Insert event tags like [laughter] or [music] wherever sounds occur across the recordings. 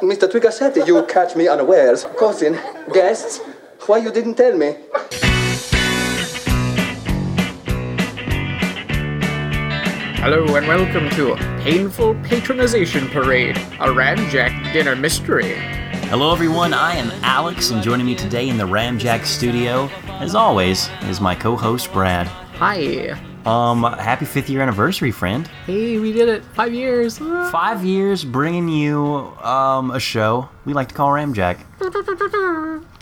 Mr. Twiggersetti, you catch me unawares. Cousin, guests, why you didn't tell me? Hello and welcome to Painful Patronization Parade, a Ramjack dinner mystery. Hello, everyone. I am Alex, and joining me today in the Ramjack studio, as always, is my co-host Brad. Hi. Um, happy fifth year anniversary, friend. Hey, we did it. Five years. Five years bringing you um a show we like to call Ramjack.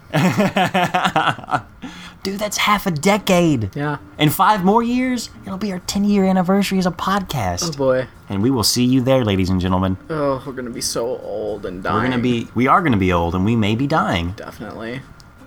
[laughs] Dude, that's half a decade. Yeah. In five more years, it'll be our 10 year anniversary as a podcast. Oh boy. And we will see you there, ladies and gentlemen. Oh, we're gonna be so old and dying. We're gonna be, we are gonna be old, and we may be dying. definitely.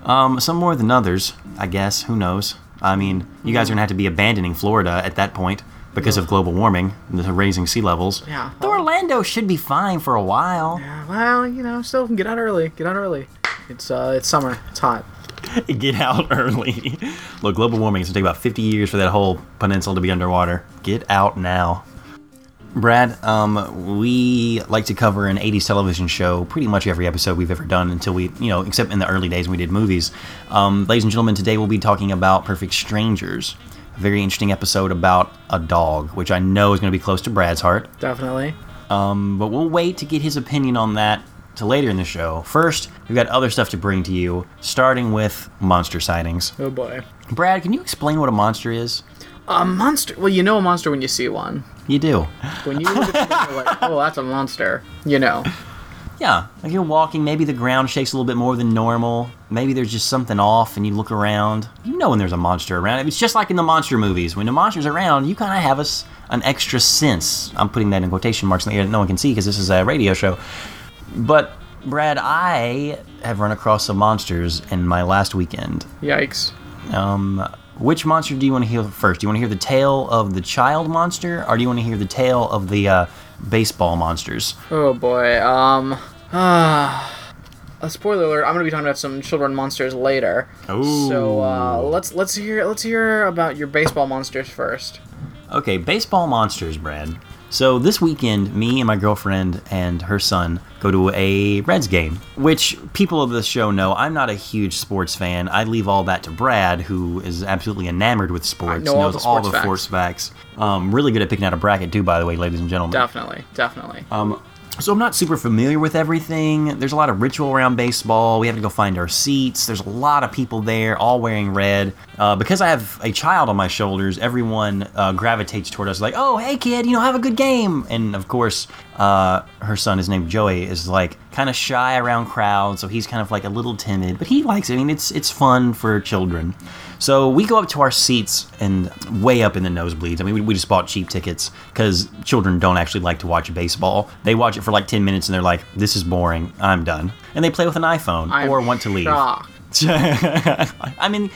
Um, some more than others, I guess. Who knows? I mean, you guys are gonna have to be abandoning Florida at that point because of global warming, and the raising sea levels. Yeah. The Orlando should be fine for a while. Yeah, Well, you know, still get out early. Get out early. It's uh, it's summer. It's hot. [laughs] Get out early. Look, global warming is gonna take about 50 years for that whole peninsula to be underwater. Get out now. Brad, um, we like to cover an 80s television show pretty much every episode we've ever done until we, you know, except in the early days when we did movies. Um, ladies and gentlemen, today we'll be talking about Perfect Strangers. A very interesting episode about a dog, which I know is going to be close to Brad's heart. Definitely. Um, but we'll wait to get his opinion on that to later in the show. First, we've got other stuff to bring to you, starting with monster sightings. Oh boy. Brad, can you explain what a monster is? A monster. Well, you know a monster when you see one. You do. When you look at something you're like, [laughs] oh, that's a monster. You know. Yeah, like you're walking, maybe the ground shakes a little bit more than normal. Maybe there's just something off, and you look around. You know when there's a monster around. It's just like in the monster movies. When the monster's around, you kind of have us an extra sense. I'm putting that in quotation marks in the air that no one can see because this is a radio show. But Brad, I have run across some monsters in my last weekend. Yikes. Um, which monster do you want to hear first? Do you want to hear the tale of the child monster, or do you want to hear the tale of the uh, baseball monsters? Oh boy. Um. Ah. [sighs] a spoiler alert. I'm gonna be talking about some children monsters later. Oh. So uh, let's let's hear let's hear about your baseball monsters first. Okay, baseball monsters, Brad. So this weekend, me and my girlfriend and her son go to a Reds game, which people of this show know I'm not a huge sports fan. I leave all that to Brad, who is absolutely enamored with sports, know all knows the sports all the facts. sports facts. Um, really good at picking out a bracket too, by the way, ladies and gentlemen. Definitely, definitely. Um, so I'm not super familiar with everything. There's a lot of ritual around baseball. We have to go find our seats. There's a lot of people there, all wearing red. Uh, because I have a child on my shoulders, everyone uh, gravitates toward us like, "Oh, hey kid, you know, have a good game." And of course, uh, her son is named Joey. Is like kind of shy around crowds, so he's kind of like a little timid, but he likes it. I mean, it's it's fun for children. So we go up to our seats and way up in the nosebleeds. I mean, we, we just bought cheap tickets because children don't actually like to watch baseball. They watch it for like 10 minutes and they're like, this is boring. I'm done. And they play with an iPhone I'm or want to leave. [laughs] I mean,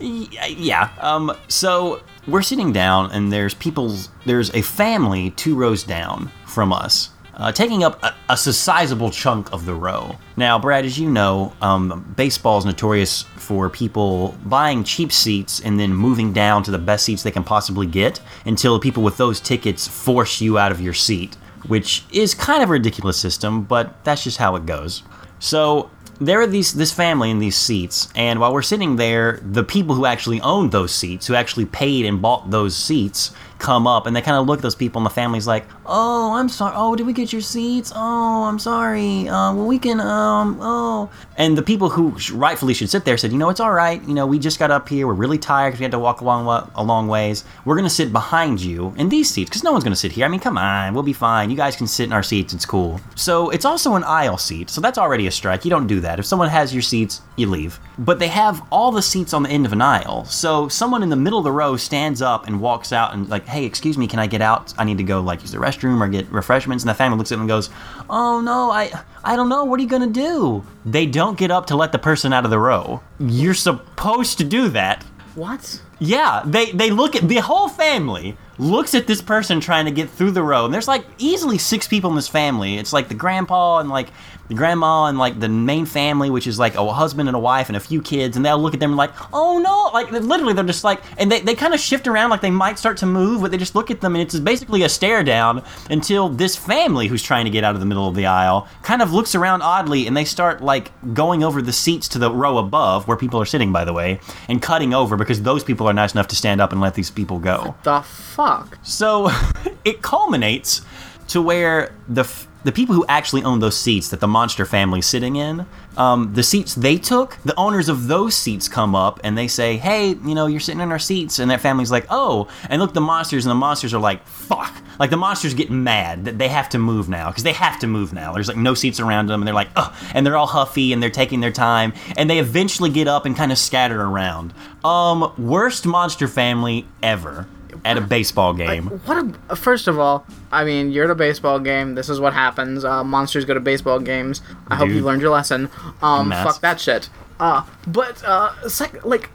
yeah. Um, so we're sitting down, and there's people, There's a family two rows down from us, uh, taking up a, a sizable chunk of the row. Now, Brad, as you know, um, baseball is notorious for people buying cheap seats and then moving down to the best seats they can possibly get until people with those tickets force you out of your seat, which is kind of a ridiculous system, but that's just how it goes. So there are these this family in these seats, and while we're sitting there, the people who actually owned those seats, who actually paid and bought those seats, come up and they kind of look at those people, and the family's like, "Oh, I'm sorry. Oh, did we get your seats? Oh, I'm sorry. Uh, well, we can. Um, oh." And the people who rightfully should sit there said, "You know, it's all right. You know, we just got up here. We're really tired because we had to walk a long, a long ways. We're gonna sit behind you in these seats because no one's gonna sit here. I mean, come on, we'll be fine. You guys can sit in our seats. It's cool." So it's also an aisle seat, so that's already a strike. You don't do that. If someone has your seats, you leave. But they have all the seats on the end of an aisle, so someone in the middle of the row stands up and walks out and like, "Hey, excuse me, can I get out? I need to go like use the restroom or get refreshments." And the family looks at them and goes, "Oh no, I I don't know. What are you gonna do?" They don't get up to let the person out of the row. You're supposed to do that. What? Yeah, they they look at the whole family looks at this person trying to get through the row. And there's like easily six people in this family. It's like the grandpa and like the grandma and like the main family, which is like a husband and a wife and a few kids. And they'll look at them and like, oh no. Like literally, they're just like, and they, they kind of shift around like they might start to move, but they just look at them and it's basically a stare down until this family who's trying to get out of the middle of the aisle kind of looks around oddly and they start like going over the seats to the row above where people are sitting, by the way, and cutting over because those people are nice enough to stand up and let these people go. The fuck? So [laughs] it culminates to where the f- the people who actually own those seats that the monster family's sitting in, um, the seats they took, the owners of those seats come up and they say, "Hey, you know, you're sitting in our seats," and that family's like, "Oh," and look, the monsters and the monsters are like, "Fuck!" Like the monsters get mad that they have to move now because they have to move now. There's like no seats around them, and they're like, "Ugh," and they're all huffy and they're taking their time, and they eventually get up and kind of scatter around. Um, worst monster family ever at a baseball game. What a, first of all, I mean, you're at a baseball game. This is what happens. Uh, monsters go to baseball games. I hope you learned your lesson. Um, Mess. fuck that shit. Uh, but uh, sec- like,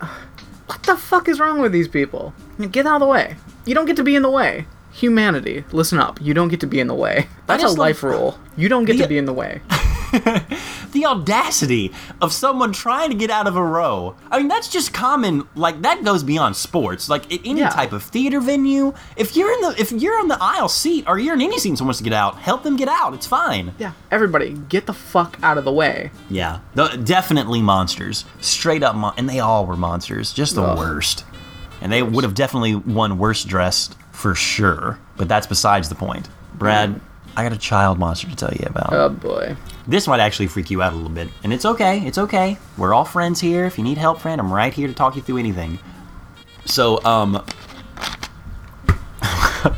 what the fuck is wrong with these people? Get out of the way. You don't get to be in the way. Humanity, listen up. You don't get to be in the way. That's a just like- life rule. You don't get The- to be in the way. [laughs] the audacity of someone trying to get out of a row. I mean, that's just common. Like that goes beyond sports. Like at any Yeah. type of theater venue, if you're in the if you're on the aisle seat or you're in any seat someone wants to get out, help them get out. It's fine. Yeah, everybody, get the fuck out of the way. Yeah, the, definitely monsters. Straight up, mon- and they all were monsters. Just the Ugh. worst. And they would have definitely won worst dressed for sure. But that's besides the point. Brad, I got a child monster to tell you about. Oh boy. This might actually freak you out a little bit, and it's okay. It's okay. We're all friends here. If you need help, friend, I'm right here to talk you through anything. So, um, [laughs]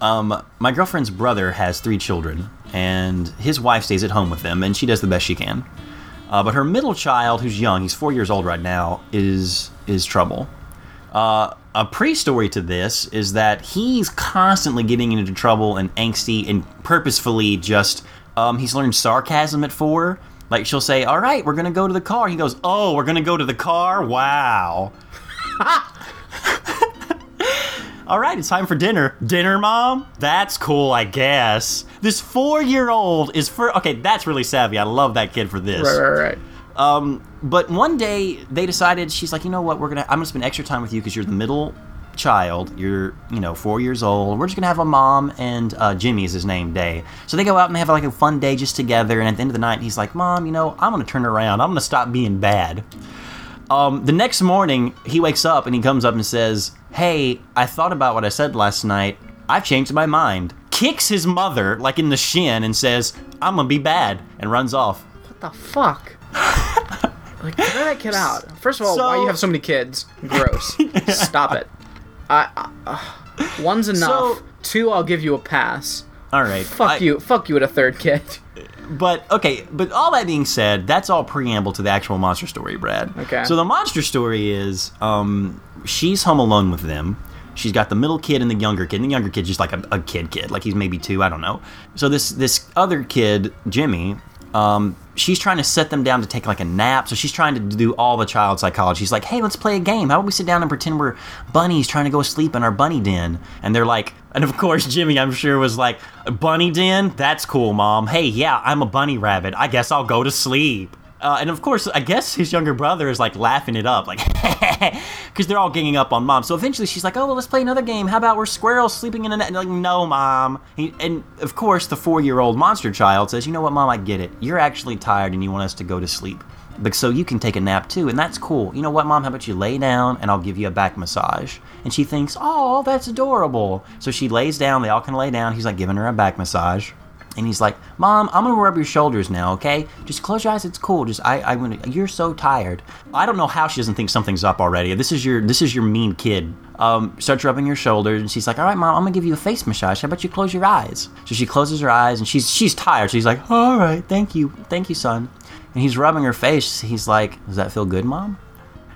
um, my girlfriend's brother has three children, and his wife stays at home with them, and she does the best she can. Uh, but her middle child, who's young, he's four years old right now, is is trouble. Uh, a pre-story to this is that he's constantly getting into trouble and angsty and purposefully just um, he's learned sarcasm at four. Like she'll say, "All right, we're gonna go to the car." He goes, "Oh, we're gonna go to the car? Wow." [laughs] All right, it's time for dinner. Dinner, mom? That's cool, I guess. This four-year-old is for okay. That's really savvy. I love that kid for this. Right, right, right. Um, but one day they decided she's like, you know what, we're gonna I'm gonna spend extra time with you because you're the middle child. You're you know four years old. We're just gonna have a mom and uh, Jimmy is his name day. So they go out and they have like a fun day just together. And at the end of the night, he's like, Mom, you know I'm gonna turn around. I'm gonna stop being bad. Um, the next morning, he wakes up and he comes up and says, Hey, I thought about what I said last night. I've changed my mind. Kicks his mother, like in the shin, and says, I'm gonna be bad, and runs off. What the fuck? [laughs] like, get that kid out. First of all, why So- you have so many kids? Gross. [laughs] Stop it. I, uh, one's enough. So- Two, I'll give you a pass. All right. Fuck I- you. Fuck you at a third kid. But okay, but all that being said, that's all preamble to the actual monster story, Brad. Okay. So the monster story is, um, she's home alone with them. She's got the middle kid and the younger kid. And the younger kid's just like a, a kid kid, like he's maybe two, I don't know. So this this other kid, Jimmy, um, she's trying to set them down to take like a nap. So she's trying to do all the child psychology. She's like, hey, let's play a game. How about we sit down and pretend we're bunnies trying to go sleep in our bunny den? And they're like, and of course, Jimmy, I'm sure, was like, "A bunny den? That's cool, mom. Hey, yeah, I'm a bunny rabbit. I guess I'll go to sleep. Uh, and of course, I guess his younger brother is like laughing it up, like, [laughs] because they're all ganging up on mom. So eventually she's like, oh, well, let's play another game. How about we're squirrels sleeping in a net? And like, no, mom. He, and of course, the four year old monster child says, you know what, mom, I get it. You're actually tired and you want us to go to sleep. But so you can take a nap too, and that's cool. You know what, mom? How about you lay down and I'll give you a back massage? And she thinks, oh, that's adorable. So she lays down. They all can lay down. He's like giving her a back massage. And he's like, "Mom, I'm gonna rub your shoulders now, okay? Just close your eyes. It's cool. Just I, I'm gonna, you're so tired. I don't know how she doesn't think something's up already. This is your, this is your mean kid. Um, starts rubbing your shoulders, and she's like, "All right, mom, I'm gonna give you a face massage. How about you close your eyes?" So she closes her eyes, and she's, she's tired. So he's like, "All right, thank you, thank you, son." And he's rubbing her face. He's like, "Does that feel good, mom?"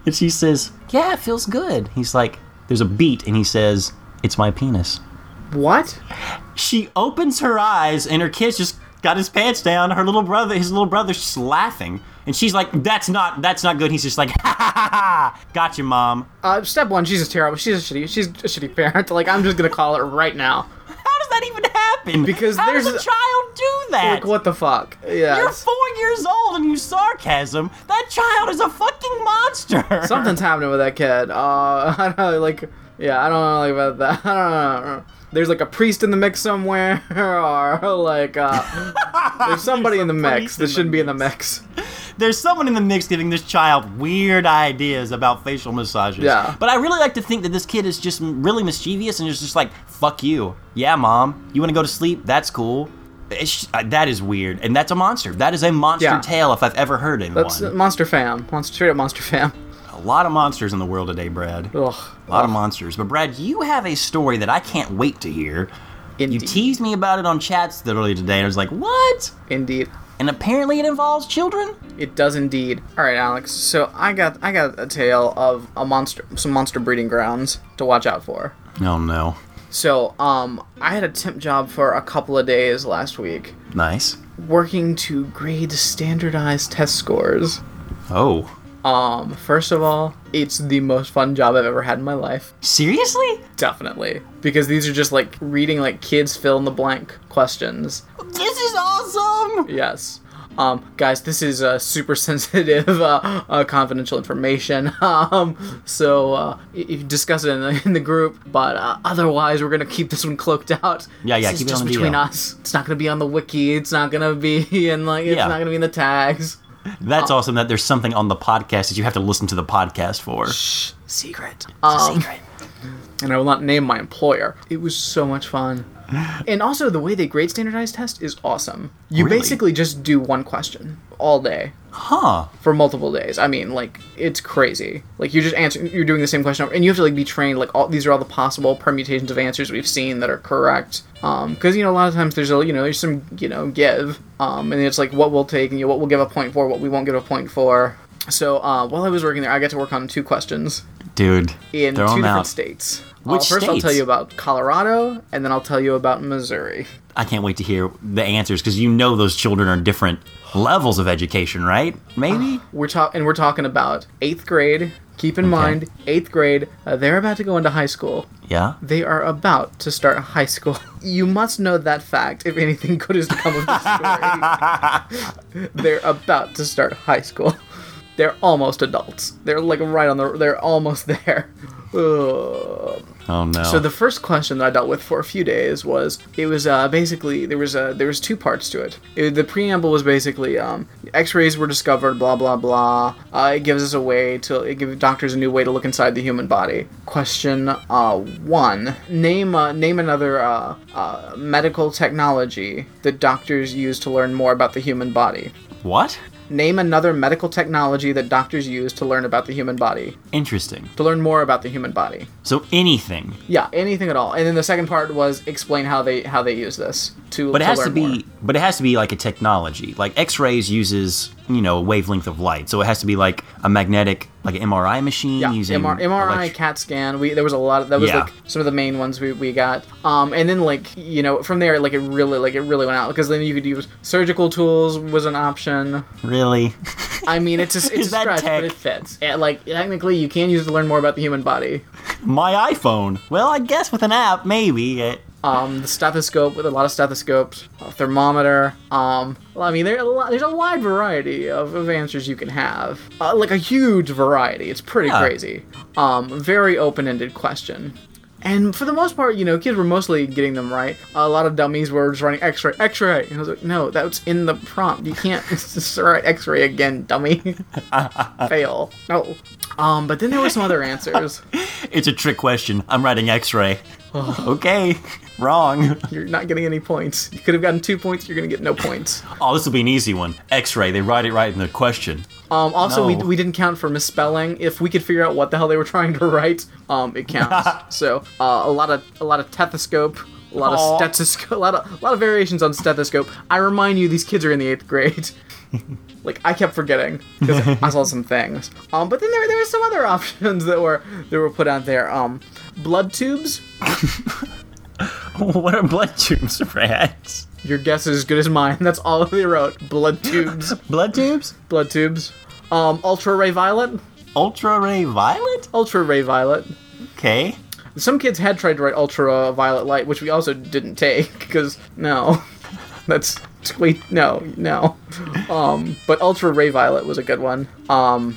And she says, "Yeah, it feels good." He's like, "There's a beat," and he says, "It's my penis." What? she opens her eyes and her kid's just got his pants down her little brother his little brother's just laughing And she's like, "That's not that's not good." He's just like, [laughs] "Ha ha ha ha! Gotcha, mom." Uh, step one, she's a terrible. She's a shitty. She's a shitty parent. Like I'm just gonna call it right now. How does that even happen? Because How there's does a a- child do that? Like what the fuck? Yeah. You're four years old and you sarcasm. That child is a fucking monster. Something's happening with that kid. Uh, [laughs] I don't know, like, yeah, I don't know like, about that. [laughs] I don't know. There's like a priest in the mix somewhere, [laughs] or like, uh, [laughs] there's somebody in the mix that shouldn't be in the mix. There's someone in the mix giving this child weird ideas about facial massages. Yeah. But I really like to think that this kid is just really mischievous and is just like, fuck you. Yeah, mom. You want to go to sleep? That's cool. It's, uh, that is weird. And that's a monster. That is a monster Yeah. tale if I've ever heard in That's one. Monster Fam. Monster, straight up Monster Fam. A lot of monsters in the world today, Brad. Ugh. A lot of monsters. But Brad, you have a story that I can't wait to hear. You Indeed. teased me about it on chats earlier today, and I was like, what? Indeed. And apparently it involves children? It does indeed. All right, Alex. So I got I got a tale of a monster, some monster breeding grounds to watch out for. Oh no. So, um, I had a temp job for a couple of days last week, Nice. working to grade standardized test scores. Oh. Um, first of all, it's the most fun job I've ever had in my life. Seriously? Definitely. Because these are just like reading like kids fill in the blank questions. This is awesome! Yes. Um, guys, this is uh, super [laughs] sensitive, uh, uh, confidential information. [laughs] Um, so uh, you discuss it in the, in the group, but uh, otherwise, we're gonna keep this one cloaked out. Yeah, yeah, This keep it just on the between DL. us. It's not gonna be on the wiki. It's not gonna be [laughs] in like. It's Yeah. not gonna be in the tags. That's awesome that there's something on the podcast that you have to listen to the podcast for. Shh, secret. Um, Secret. and I will not name my employer. It was so much fun. And also, the way they grade standardized tests is awesome. You Really? basically just do one question all day Huh. for multiple days. I mean, like it's crazy. Like you're just answering, you're doing the same question, over- and you have to like be trained. Like all these are all the possible permutations of answers we've seen that are correct. Um, because you know a lot of times there's a you know there's some you know give. Um, and it's like what we'll take and you know, what we'll give a point for, what we won't give a point for. So uh, while I was working there, I got to work on two questions Dude. in two different out. states. Which uh, first, I'll tell you about Colorado, and then I'll tell you about Missouri. I can't wait to hear the answers because you know those children are different levels of education, right? Maybe? [sighs] We're talking, and we're talking about eighth grade. Keep in mind, eighth grade. Uh, they're about to go into high school. yeah. They are about to start high school. [laughs] You must know that fact if anything good is to come of this story. [laughs] they're about to start high school. [laughs] They're almost adults. They're like right on the. They're almost there. Ugh. Oh no. So the first question that I dealt with for a few days was it was uh, basically there was uh, there was two parts to it. It- The preamble was basically um, X-rays were discovered, blah blah blah. Uh, it gives us a way to it gives doctors a new way to look inside the human body. Question uh, one: Name uh, name another uh, uh, medical technology that doctors use to learn more about the human body. what? Name another medical technology that doctors use to learn about the human body. Interesting. To learn more about the human body. So anything. Yeah, anything at all. And then the second part was explain how they how they use this to. But it to has to be more. but it has to be like a technology. Like X-rays uses, you know, a wavelength of light. So it has to be like a magnetic like an MRI machine Yeah, using MR, MRI, elect- CAT scan. We there was a lot of that was Yeah. like some of the main ones we, we got. Um, and then like you know from there like it really like it really went out because then you could use surgical tools was an option. Really? [laughs] I mean it's a, it's a stretch tech? but it fits. And, like technically you can use it to learn more about the human body. My iPhone. Well, I guess with an app maybe. It, Um, the stethoscope with a lot of stethoscopes, a thermometer. Um, well, I mean, there, there's a wide variety of, of answers you can have. Uh, like a huge variety. It's pretty Yeah. crazy. Um, very open-ended question. And for the most part, you know, kids were mostly getting them right. A lot of dummies were just writing X-ray, X-ray. And I was like, no, that's in the prompt. You can't [laughs] just write X-ray again, dummy. [laughs] Fail. No. Um, but then there were some other answers. [laughs] it's a trick question. I'm writing X-ray. [sighs] okay. Wrong. [laughs] You're not getting any points. You could have gotten two points. You're gonna get no points. Oh, this will be an easy one. X-ray. They write it right in the question. Um, also, we, No. we didn't count for misspelling. If we could figure out what the hell they were trying to write, um, it counts. [laughs] so uh, a lot of a lot of stethoscope, a lot Aw. of stethoscope, [laughs] a lot of a lot of variations on stethoscope. I remind you, these kids are in the eighth grade. like I kept forgetting because I saw some things. Um, but then there there were some other options that were that were put out there. Um, blood tubes. [laughs] what are blood tubes, rats? Your guess is as good as mine. [laughs] That's all they wrote. Blood tubes. [laughs] Blood tubes? Blood tubes. Um, ultra ray violet. Ultra ray violet? Ultra ray violet. Okay. Some kids had tried to write ultra violet light, which we also didn't take because no, that's wait no no. Um, but ultra ray violet was a good one. Um,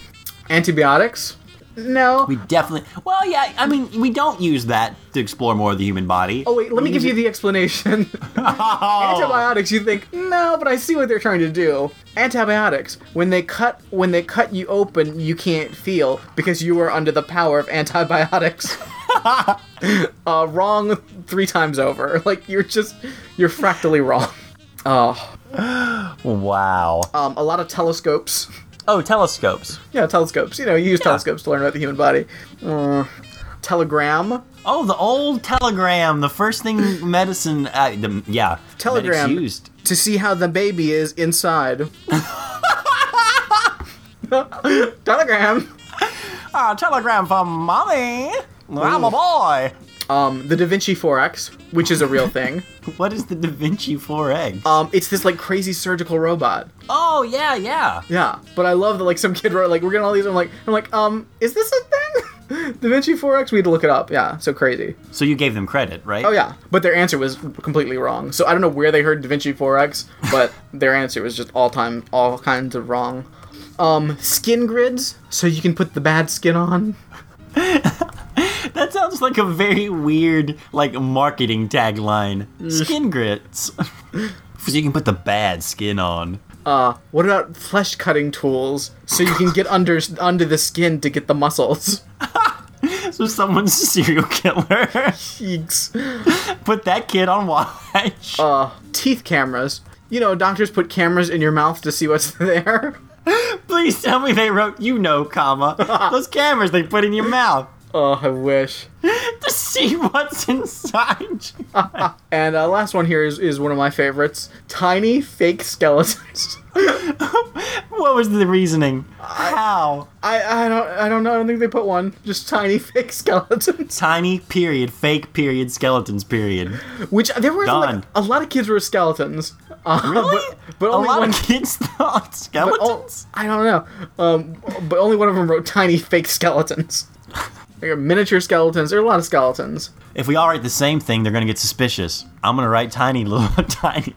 antibiotics. No. We definitely. Well, yeah. I mean, we don't use that to explore more of the human body. Oh wait, let me give you the explanation. [laughs] Antibiotics, you think no, but I see what they're trying to do. Antibiotics, when they cut when they cut you open, you can't feel because you are under the power of antibiotics. [laughs] uh, wrong three times over. [laughs] Like you're just you're fractally wrong. Oh, Wow. um, a lot of telescopes. Oh, telescopes. Yeah, telescopes. You know, you use telescopes to learn about the human body. Uh, telegram. Oh, the old telegram. The first thing medicine. Uh, the, yeah. Telegram. used. to see how the baby is inside. [laughs] Telegram. Ah, telegram from mommy. I'm a boy. Um, the Da Vinci 4X, which is a real thing. [laughs] What is the Da Vinci 4X? Um, it's this like crazy surgical robot. oh, yeah, yeah. Yeah, but I love that like some kid wrote like we're getting all these. I'm like I'm like um, is this a thing? [laughs] da Vinci 4X. We had to look it up. Yeah, so crazy. So you gave them credit, right? Oh yeah, but their answer was completely wrong. So I don't know where they heard Da Vinci 4X, but [laughs] their answer was just all time, all kinds of wrong. Um, skin grids, so you can put the bad skin on. That sounds like a very weird, like, marketing tagline. Skin grits. [laughs] so you can put the bad skin on. Uh, what about flesh cutting tools, so you can get under under the skin to get the muscles? [laughs] So someone's a serial killer. Yeeks. [laughs] put that kid on watch. Uh, teeth cameras. You know, doctors put cameras in your mouth to see what's there. Please tell me they wrote, you know, comma. Those cameras they put in your mouth. Oh, I wish. [laughs] to see what's inside you. [laughs] And uh, last one here is, is one of my favorites: tiny fake skeletons. [laughs] What was the reasoning? How? I, I don't I don't know. I don't think they put one. Just tiny fake skeletons. Tiny period, fake period, skeletons period. Which there were like a lot of kids were skeletons. Uh, Really? But, but a only lot one. of kids thought skeletons. I don't know. Um, but only one of them wrote tiny fake skeletons. There are miniature skeletons. There are a lot of skeletons. If we all write the same thing, they're gonna get suspicious. I'm gonna write tiny little [laughs] tiny.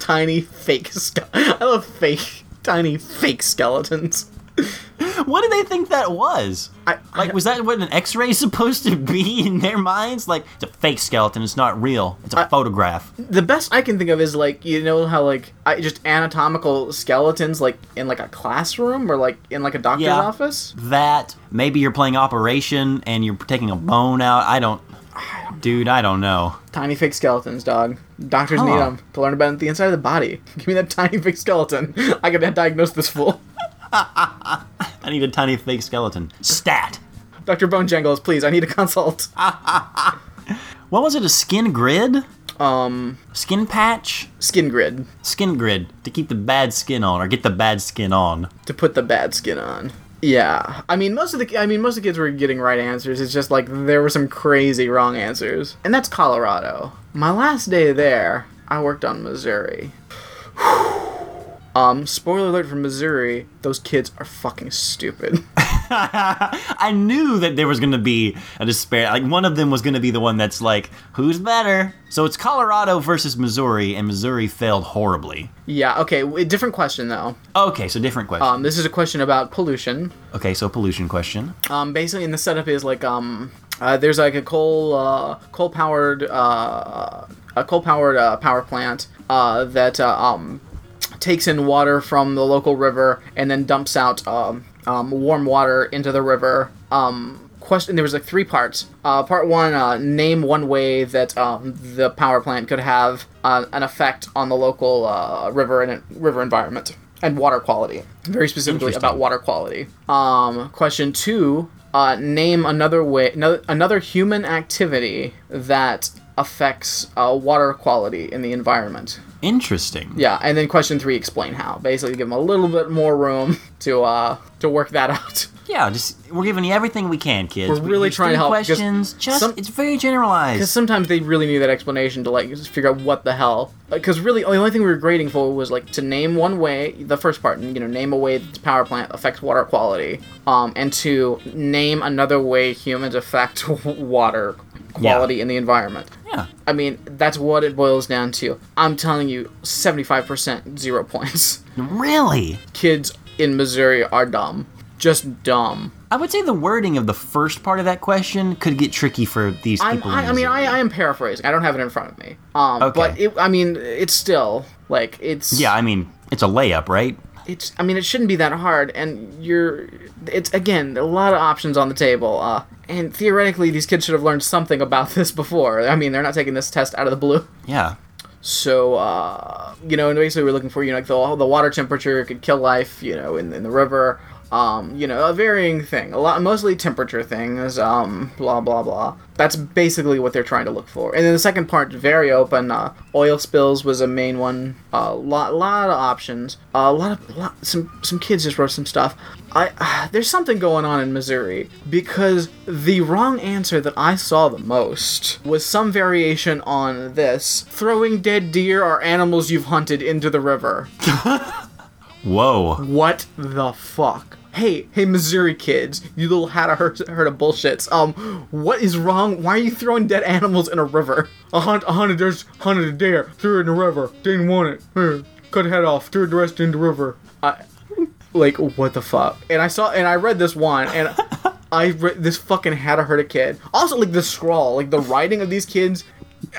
Tiny fake. Ske- [laughs] I love fake. Tiny fake skeletons. [laughs] [laughs] What did they think that was? I, Like, was that what an X-ray is [laughs] supposed to be in their minds? Like, it's a fake skeleton. It's not real. It's a photograph. the best I can think of is like you know how like I just anatomical skeletons like in like a classroom or like in like a doctor's Yeah. office. That maybe you're playing Operation and you're taking a bone out. I don't. Dude, I don't know. Tiny fake skeletons, dog. Doctors need 'em need them to learn about the inside of the body. [laughs] Give me that tiny fake skeleton. I can diagnose this fool. [laughs] I need a tiny fake skeleton. Stat. Dr. Bone Jangles, please, I need a consult. [laughs] What was it? A skin grid? Um, Skin patch? skin grid Skin grid to keep the bad skin on or get the bad skin on. to put the bad skin on. Yeah, I mean most of the I mean most of the kids were getting right answers. It's just like there were some crazy wrong answers, and that's Colorado. My last day there, I worked on Missouri. [sighs] um, spoiler alert for Missouri: those kids are fucking stupid. [laughs] [laughs] I knew that there was going to be a despair. Like one of them was going to be the one that's like, who's better? So it's Colorado versus Missouri, and Missouri failed horribly. yeah, okay, different question though. Okay, so different question. Um, this is a question about pollution. okay, so pollution question. Um, basically, and the setup is like um, uh, there's like a coal uh, coal powered uh, a coal powered uh, power plant uh, that uh, um, takes in water from the local river and then dumps out um, um, warm water into the river. Um, question. There was like three parts. Uh, part one: uh, name one way that um, the power plant could have uh, an effect on the local uh, river and river environment and water quality. Very specifically about water quality. Um, question two: uh, Name another way, no, another human activity that affects uh, water quality in the environment. Interesting. Yeah, and then question three: Explain how. Basically, give them a little bit more room [laughs] to uh, to work that [laughs] out. Yeah, just we're giving you everything we can, kids. We're We- really trying to help. Questions, just some- it's very generalized. Because sometimes they really need that explanation to like just figure out what the hell. Because really, the only thing we were grading for was like to name one way, the first part, you know, name a way that the power plant affects water quality, um, and to name another way humans affect [laughs] water quality in the environment. Yeah. I mean, that's what it boils down to. I'm telling you, 75% zero points. Really? Kids in Missouri are dumb. Just dumb. I would say the wording of the first part of that question could get tricky for these I'm, people. I, I mean, I, I am paraphrasing. I don't have it in front of me. Um, Okay. But it, I mean, it's still like it's. Yeah, I mean, it's a layup, right? It's. I mean, it shouldn't be that hard, and you're. It's again a lot of options on the table. Uh, and theoretically, these kids should have learned something about this before. I mean, they're not taking this test out of the blue. Yeah. So, uh, you know, and basically we're looking for, you know, like the, the water temperature could kill life, you know, in, in the river. Um, you know, a varying thing. A lot, mostly temperature things, um, blah, blah, blah. That's basically what they're trying to look for. And then the second part, very open. Uh, oil spills was a main one. A uh, lot, lot of options. A lot of, lot, some, some kids just wrote some stuff. I, uh, [sighs] there's something going on in Missouri because the wrong answer that I saw the most was some variation on this: throwing dead deer or animals you've hunted into the river. [laughs] Whoa. What the fuck? Hey, hey, Missouri kids, you little had a herd, herd of bullshits. Um, what is wrong? Why are you throwing dead animals in a river? A hunt, a hunted, there's hunted a deer, threw it in the river, didn't want it. Here, cut the head off, threw the rest in the river. I, like, what the fuck? And I saw, and I read this one, and [laughs] I read this fucking had a herd of kid. Also, like the scrawl, like the writing of these kids.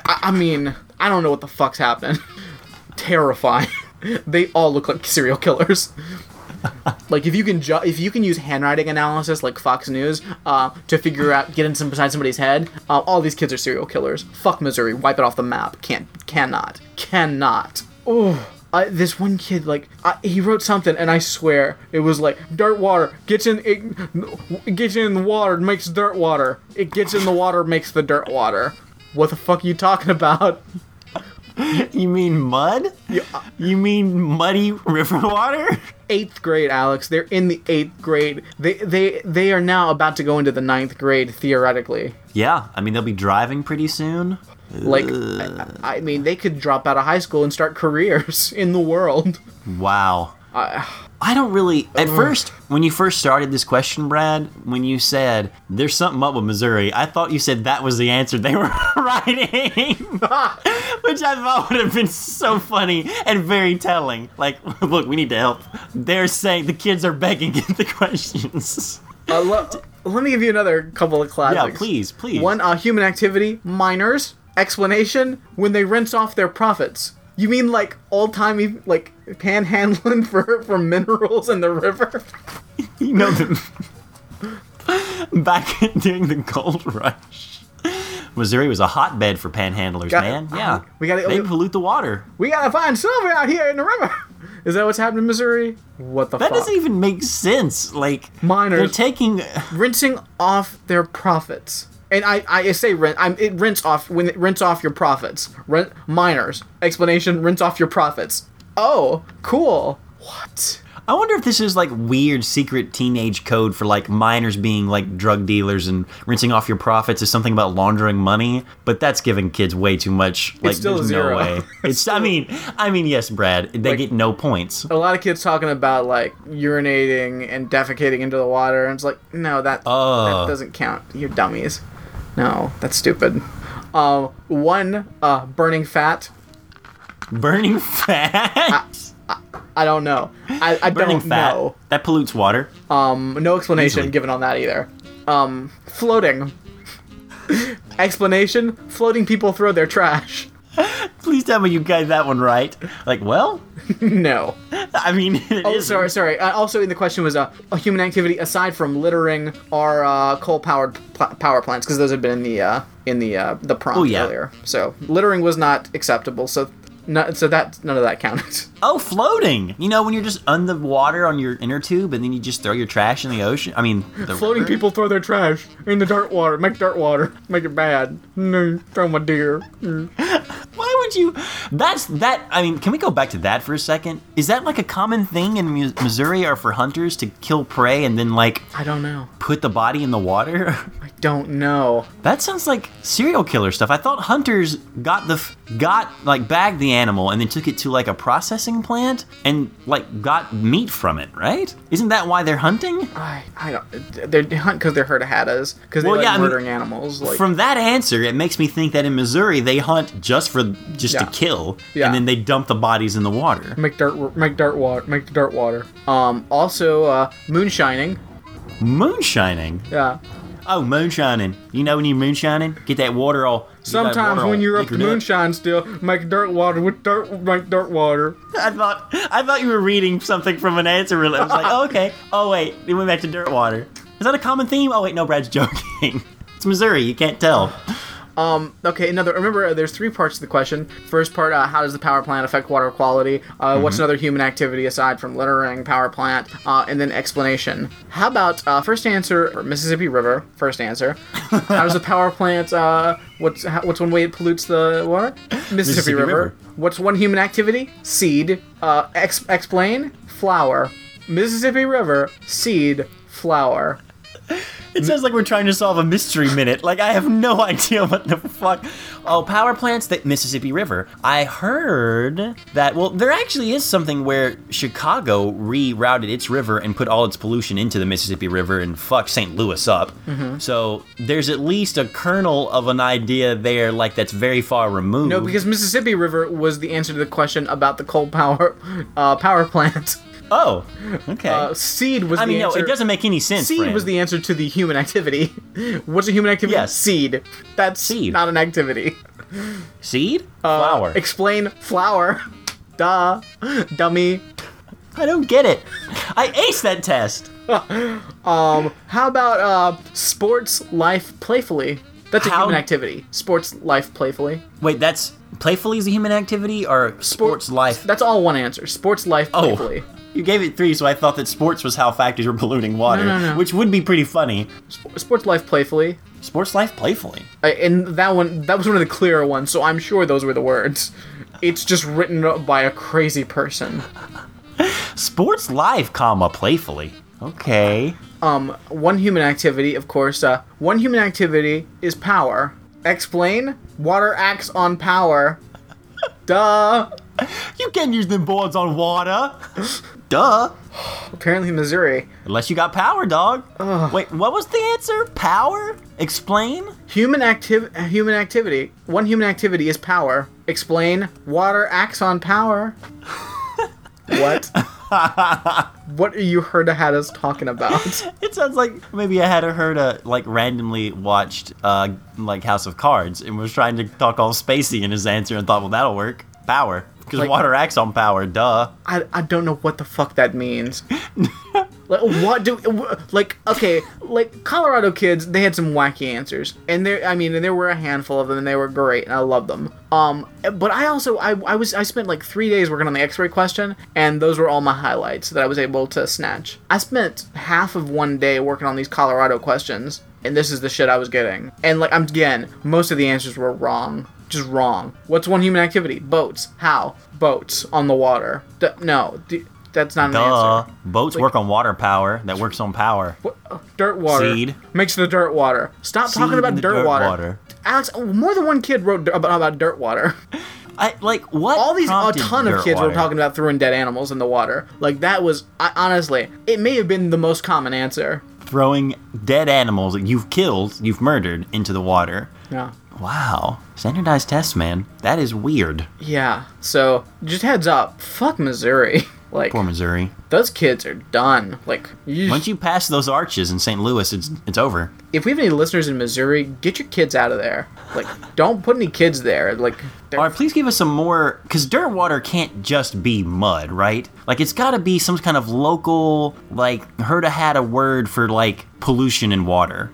I, I mean, I don't know what the fuck's happening. [laughs] Terrifying. [laughs] they all look like serial killers. [laughs] like if you can ju- if you can use handwriting analysis like Fox News uh, to figure out get in some beside somebody's head, uh, all these kids are serial killers. Fuck Missouri, wipe it off the map. Can't, cannot, cannot. Oh. I, this one kid, like, I, he wrote something, and I swear it was like dirt water gets in, it, it gets in the water, makes dirt water. It gets in the water, makes the dirt water. What the fuck are you talking about? [laughs] [laughs] You mean mud? You mean muddy river water? eighth grade, Alex. They're in the eighth grade. They they they are now about to go into the ninth grade theoretically. Yeah, I mean they'll be driving pretty soon. Like, I, I mean, they could drop out of high school and start careers [laughs] in the world. Wow. I don't really. At first, when you first started this question, Brad, when you said there's something up with Missouri, I thought you said that was the answer they [laughs] were writing, [laughs] which I thought would have been so funny and very telling. Like, [laughs] look, we need to help. They're saying the kids are begging get the questions. Uh, lo- let me give you another couple of classics. Yeah, please, please. One, uh, human activity, miners. Explanation: When they rinse off their profits. You mean like old timey like panhandling [laughs] for for minerals in the river? [laughs] You know, the, [laughs] back during the gold rush, Missouri was a hotbed for panhandlers, Got- man. Yeah, we gotta- they pollute the water. We gotta find silver out here in the river. Is that what's happening in Missouri? What the That fuck? doesn't even make sense. Like Miners. they're taking. rinsing off their profits. And I, I say rent. I'm it rinse off when it rinse off your profits. Rent miners. Explanation: rinse off your profits. Oh, cool. What? I wonder if this is like weird secret teenage code for like minors being like drug dealers and rinsing off your profits is something about laundering money. But that's giving kids way too much. Like there's no way. [laughs] It's. I mean. I mean. Yes, Brad. They Like- get no points. A lot of kids talking about like urinating and defecating into the water, and it's like, no, that Oh. that doesn't count. You're dummies. No, that's stupid. Uh, one, uh, burning fat. Burning fat. I don't know. I, I Burning don't fat. know. That pollutes water. Um, no explanation Easily. given on that either. Um, floating. [laughs] explanation: Floating people throw their trash. [laughs] Please tell me you got that one right. Like, well, [laughs] no. I mean, it Oh, is- sorry, sorry. Uh, also, in the question was uh, a human activity aside from littering or uh, coal-powered pl- power plants, because those had been in the uh, in the uh, the prompt Oh, yeah. earlier. So littering was not acceptable. So. No, so that none of that counted. [laughs] Oh, floating. You know, when you're just on the underwater on your inner tube and then you just throw your trash in the ocean. I mean, the Floating river. people throw their trash in the dirt water. Make dirt water. Make it bad. No, throw my deer. Mm. Would you? That's that. I mean, can we go back to that for a second? Is that like a common thing in Mu- Missouri, or for hunters to kill prey and then like I don't know. put the body in the water? [laughs] I don't know. that sounds like serial killer stuff. I thought hunters got the got like bagged the animal and then took it to like a processing plant and like got meat from it, right? Isn't that why they're hunting? I I don't. They hunt because they're herd of hattas because they Well, like yeah, I mean, murdering animals. Like From that answer, it makes me think that in Missouri they hunt just for just Yeah. to kill, Yeah. and then they dump the bodies in the water. make dirt make dirt water make the dirt water. Um. Also, uh, moonshining. Moonshining. Yeah. Oh, moonshining. You know when you're moonshining, get that water all. Sometimes water when all you're up to moonshine still, make dirt water with dirt make dirt water. I thought I thought you were reading something from an answer. I was like, [laughs] oh, okay. Oh wait, they went back to dirt water. Is that a common theme? Oh wait, no, Brad's [laughs] joking. It's Missouri. You can't tell. Okay, another. Remember, uh, there's three parts to the question. First part, uh, how does the power plant affect water quality? Uh, What's another human activity aside from littering, power plant, uh, and then explanation? How about uh, first answer, Mississippi River? First answer. how does the [laughs] power plant? Uh, what's how, what's one way it pollutes the water? Mississippi, Mississippi River. River. What's one human activity? Seed. Uh, ex- explain. Flower. Mississippi River. Seed. Flower. It sounds like we're trying to solve a mystery minute. Like I have no idea what the fuck. Oh, power plants that Mississippi River. I heard that. Well, there actually is something where Chicago rerouted its river and put all its pollution into the Mississippi River and fucked St. Louis up. So there's at least a kernel of an idea there, like that's very far removed. No, because Mississippi River was the answer to the question about the coal power [laughs] uh, power plant. Oh, okay. Uh, seed was I the mean, no, it doesn't make any sense. Seed was the answer to the human activity. [laughs] What's a human activity? Yes. Seed. That's Seed. not an activity. seed, Uh, flower. Explain flower. [laughs] Duh. Dummy. I don't get it. I aced that test. [laughs] um, How about uh, sports life playfully? That's a How- human activity. Sports life playfully. Wait, that's playfully is a human activity or sports life? That's all one answer. Sports life Oh, playfully. You gave it three, so I thought that sports was how factories were polluting water, No, no, no. which would be pretty funny. Sp- sports life playfully. Sports life playfully. Uh, and that one that was one of the clearer ones so i'm sure those were the words it's just written by a crazy person Sports life, comma playfully. Okay. um one human activity of course uh one human activity is power explain water acts on power [laughs] duh You can use them boards on water. [laughs] Duh. apparently missouri Unless you got power, dog. Wait, what was the answer? Power? Explain? human activ- human activity one human activity is power explain water acts on power [laughs] what what are you heard had us talking about [laughs] It sounds like maybe I had heard a like randomly watched uh like House of Cards and was trying to talk all spacey in his answer and thought, well, that'll work. Power. Because Like- water acts on power, duh. I, I don't know what the fuck that means. [laughs] like what do like okay like Colorado kids they had some wacky answers and there I mean and there were a handful of them and they were great and I loved them. Um but I also I, I was I spent like 3 days working on the x-ray question and those were all my highlights that I was able to snatch. I spent half of one day working on these Colorado questions and this is the shit I was getting. And like I'm again most of the answers were wrong. Just wrong. What's one human activity? Boats. How? Boats on the water. D- no, d- that's not an Duh. answer. Boats work on water power that works on power. What? uh, Dirt water. Seed. Makes the dirt water. Stop Seed talking about dirt, dirt water. water. Alex, more than one kid wrote about, about dirt water. [laughs] I like what All these, a ton of kids were talking about throwing dead animals in the water. Like that was, I, honestly, it may have been the most common answer. throwing dead animals that you've killed, you've murdered into the water. Yeah. Wow. Standardized tests, man. That is weird. Yeah. So just heads up, fuck Missouri. [laughs] like Poor Missouri. those kids are done. Like Once you pass those arches in St. Louis, it's it's over. if we have any listeners in Missouri, get your kids out of there. Like don't put any kids there. Like All right, please give us some more, because dirt water can't just be mud, right? Like, it's got to be some kind of local, like, heard a had a word for, like, pollution in water.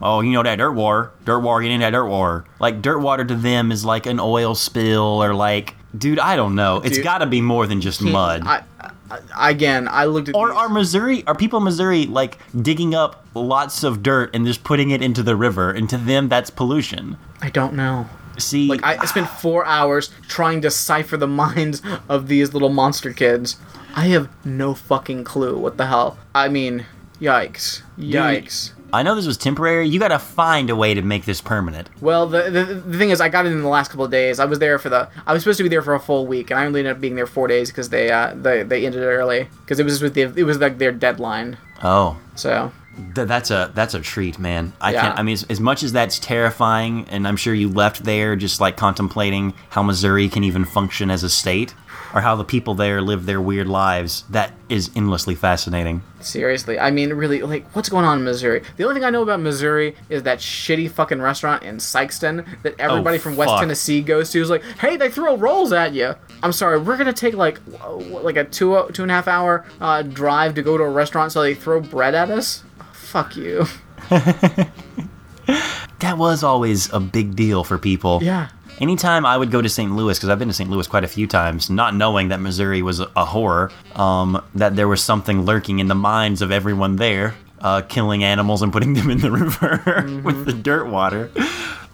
Oh, you know that dirt water. Dirt water, get in that dirt water. Like, dirt water to them is like an oil spill or, like, dude, I don't know. It's got to be more than just mud. I, I, again, I looked at or these- are Missouri, are people in Missouri, like, digging up lots of dirt and just putting it into the river? And to them, that's pollution. I don't know. See, Like I, I spent four hours trying to cipher the [laughs] minds of these little monster kids. I have no fucking clue what the hell. I mean, yikes, yikes. I know this was temporary. You got to find a way to make this permanent. Well, the, the the thing is, I got it in the last couple of days. I was there for the. I was supposed to be there for a full week, and I only ended up being there four days because they uh they they ended it early because it was with the it was like their deadline. Oh, So Th- that's a that's a treat, man. I Yeah. can't. I mean, as, as much as that's terrifying, and I'm sure you left there just like contemplating how Missouri can even function as a state, or how the people there live their weird lives. That is endlessly fascinating. seriously, I mean, really, like, what's going on in Missouri? The only thing I know about Missouri is that shitty fucking restaurant in Sikeston that everybody from West fuck. Tennessee goes to. Is like, hey, they throw rolls at you. I'm sorry, we're gonna take like like a two two and a half hour uh, drive to go to a restaurant so they throw bread at us. Fuck you. [laughs] That was always a big deal for people. Yeah. Anytime I would go to St. Louis, because I've been to St. Louis quite a few times, not knowing that Missouri was a horror, um, that there was something lurking in the minds of everyone there, uh, killing animals and putting them in the [laughs] river with the dirt water.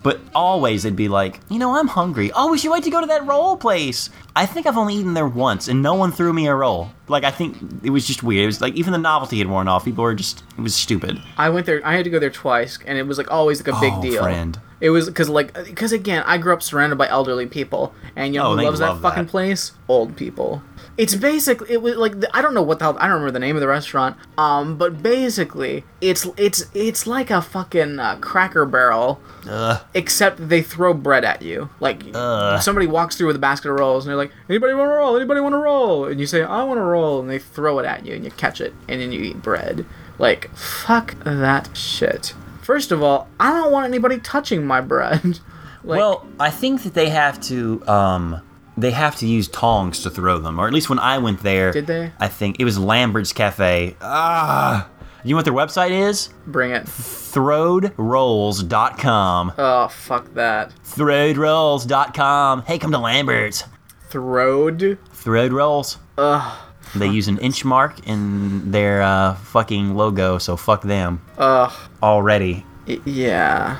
But always it'd be like, you know, I'm hungry. Oh, we should wait to go to that roll place. I think I've only eaten there once, and no one threw me a roll. Like I think it was just weird. It was like even the novelty had worn off. People were just it was stupid. I went there. I had to go there twice, and it was like always like a big Oh, deal. friend. It was because like because again, I grew up surrounded by elderly people, and you know Oh, who loves that love fucking place? Old people. It's basically it was like I don't know what the hell I don't remember the name of the restaurant. Um, but basically it's it's it's like a fucking uh, Cracker Barrel, Ugh. except they throw bread at you. Like Ugh. somebody walks through with a basket of rolls, and they're like, "Anybody want a roll? Anybody want a roll?" And you say, "I want a roll," and they throw it at you, and you catch it, and then you eat bread. Like fuck that shit. First of all, I don't want anybody touching my bread. [laughs] like, well, I think that they have to um they have to use tongs to throw them, or at least when I went there, Did they? I think it was Lambert's Cafe. Ah, you know what their website is? bring it. Throwedrolls.com. Oh fuck that. Throwedrolls.com. Hey, come to Lambert's. Throwed. Throed Rolls. Ugh. They use an inch mark in their uh, fucking logo, so fuck them Ugh. already. Y- yeah.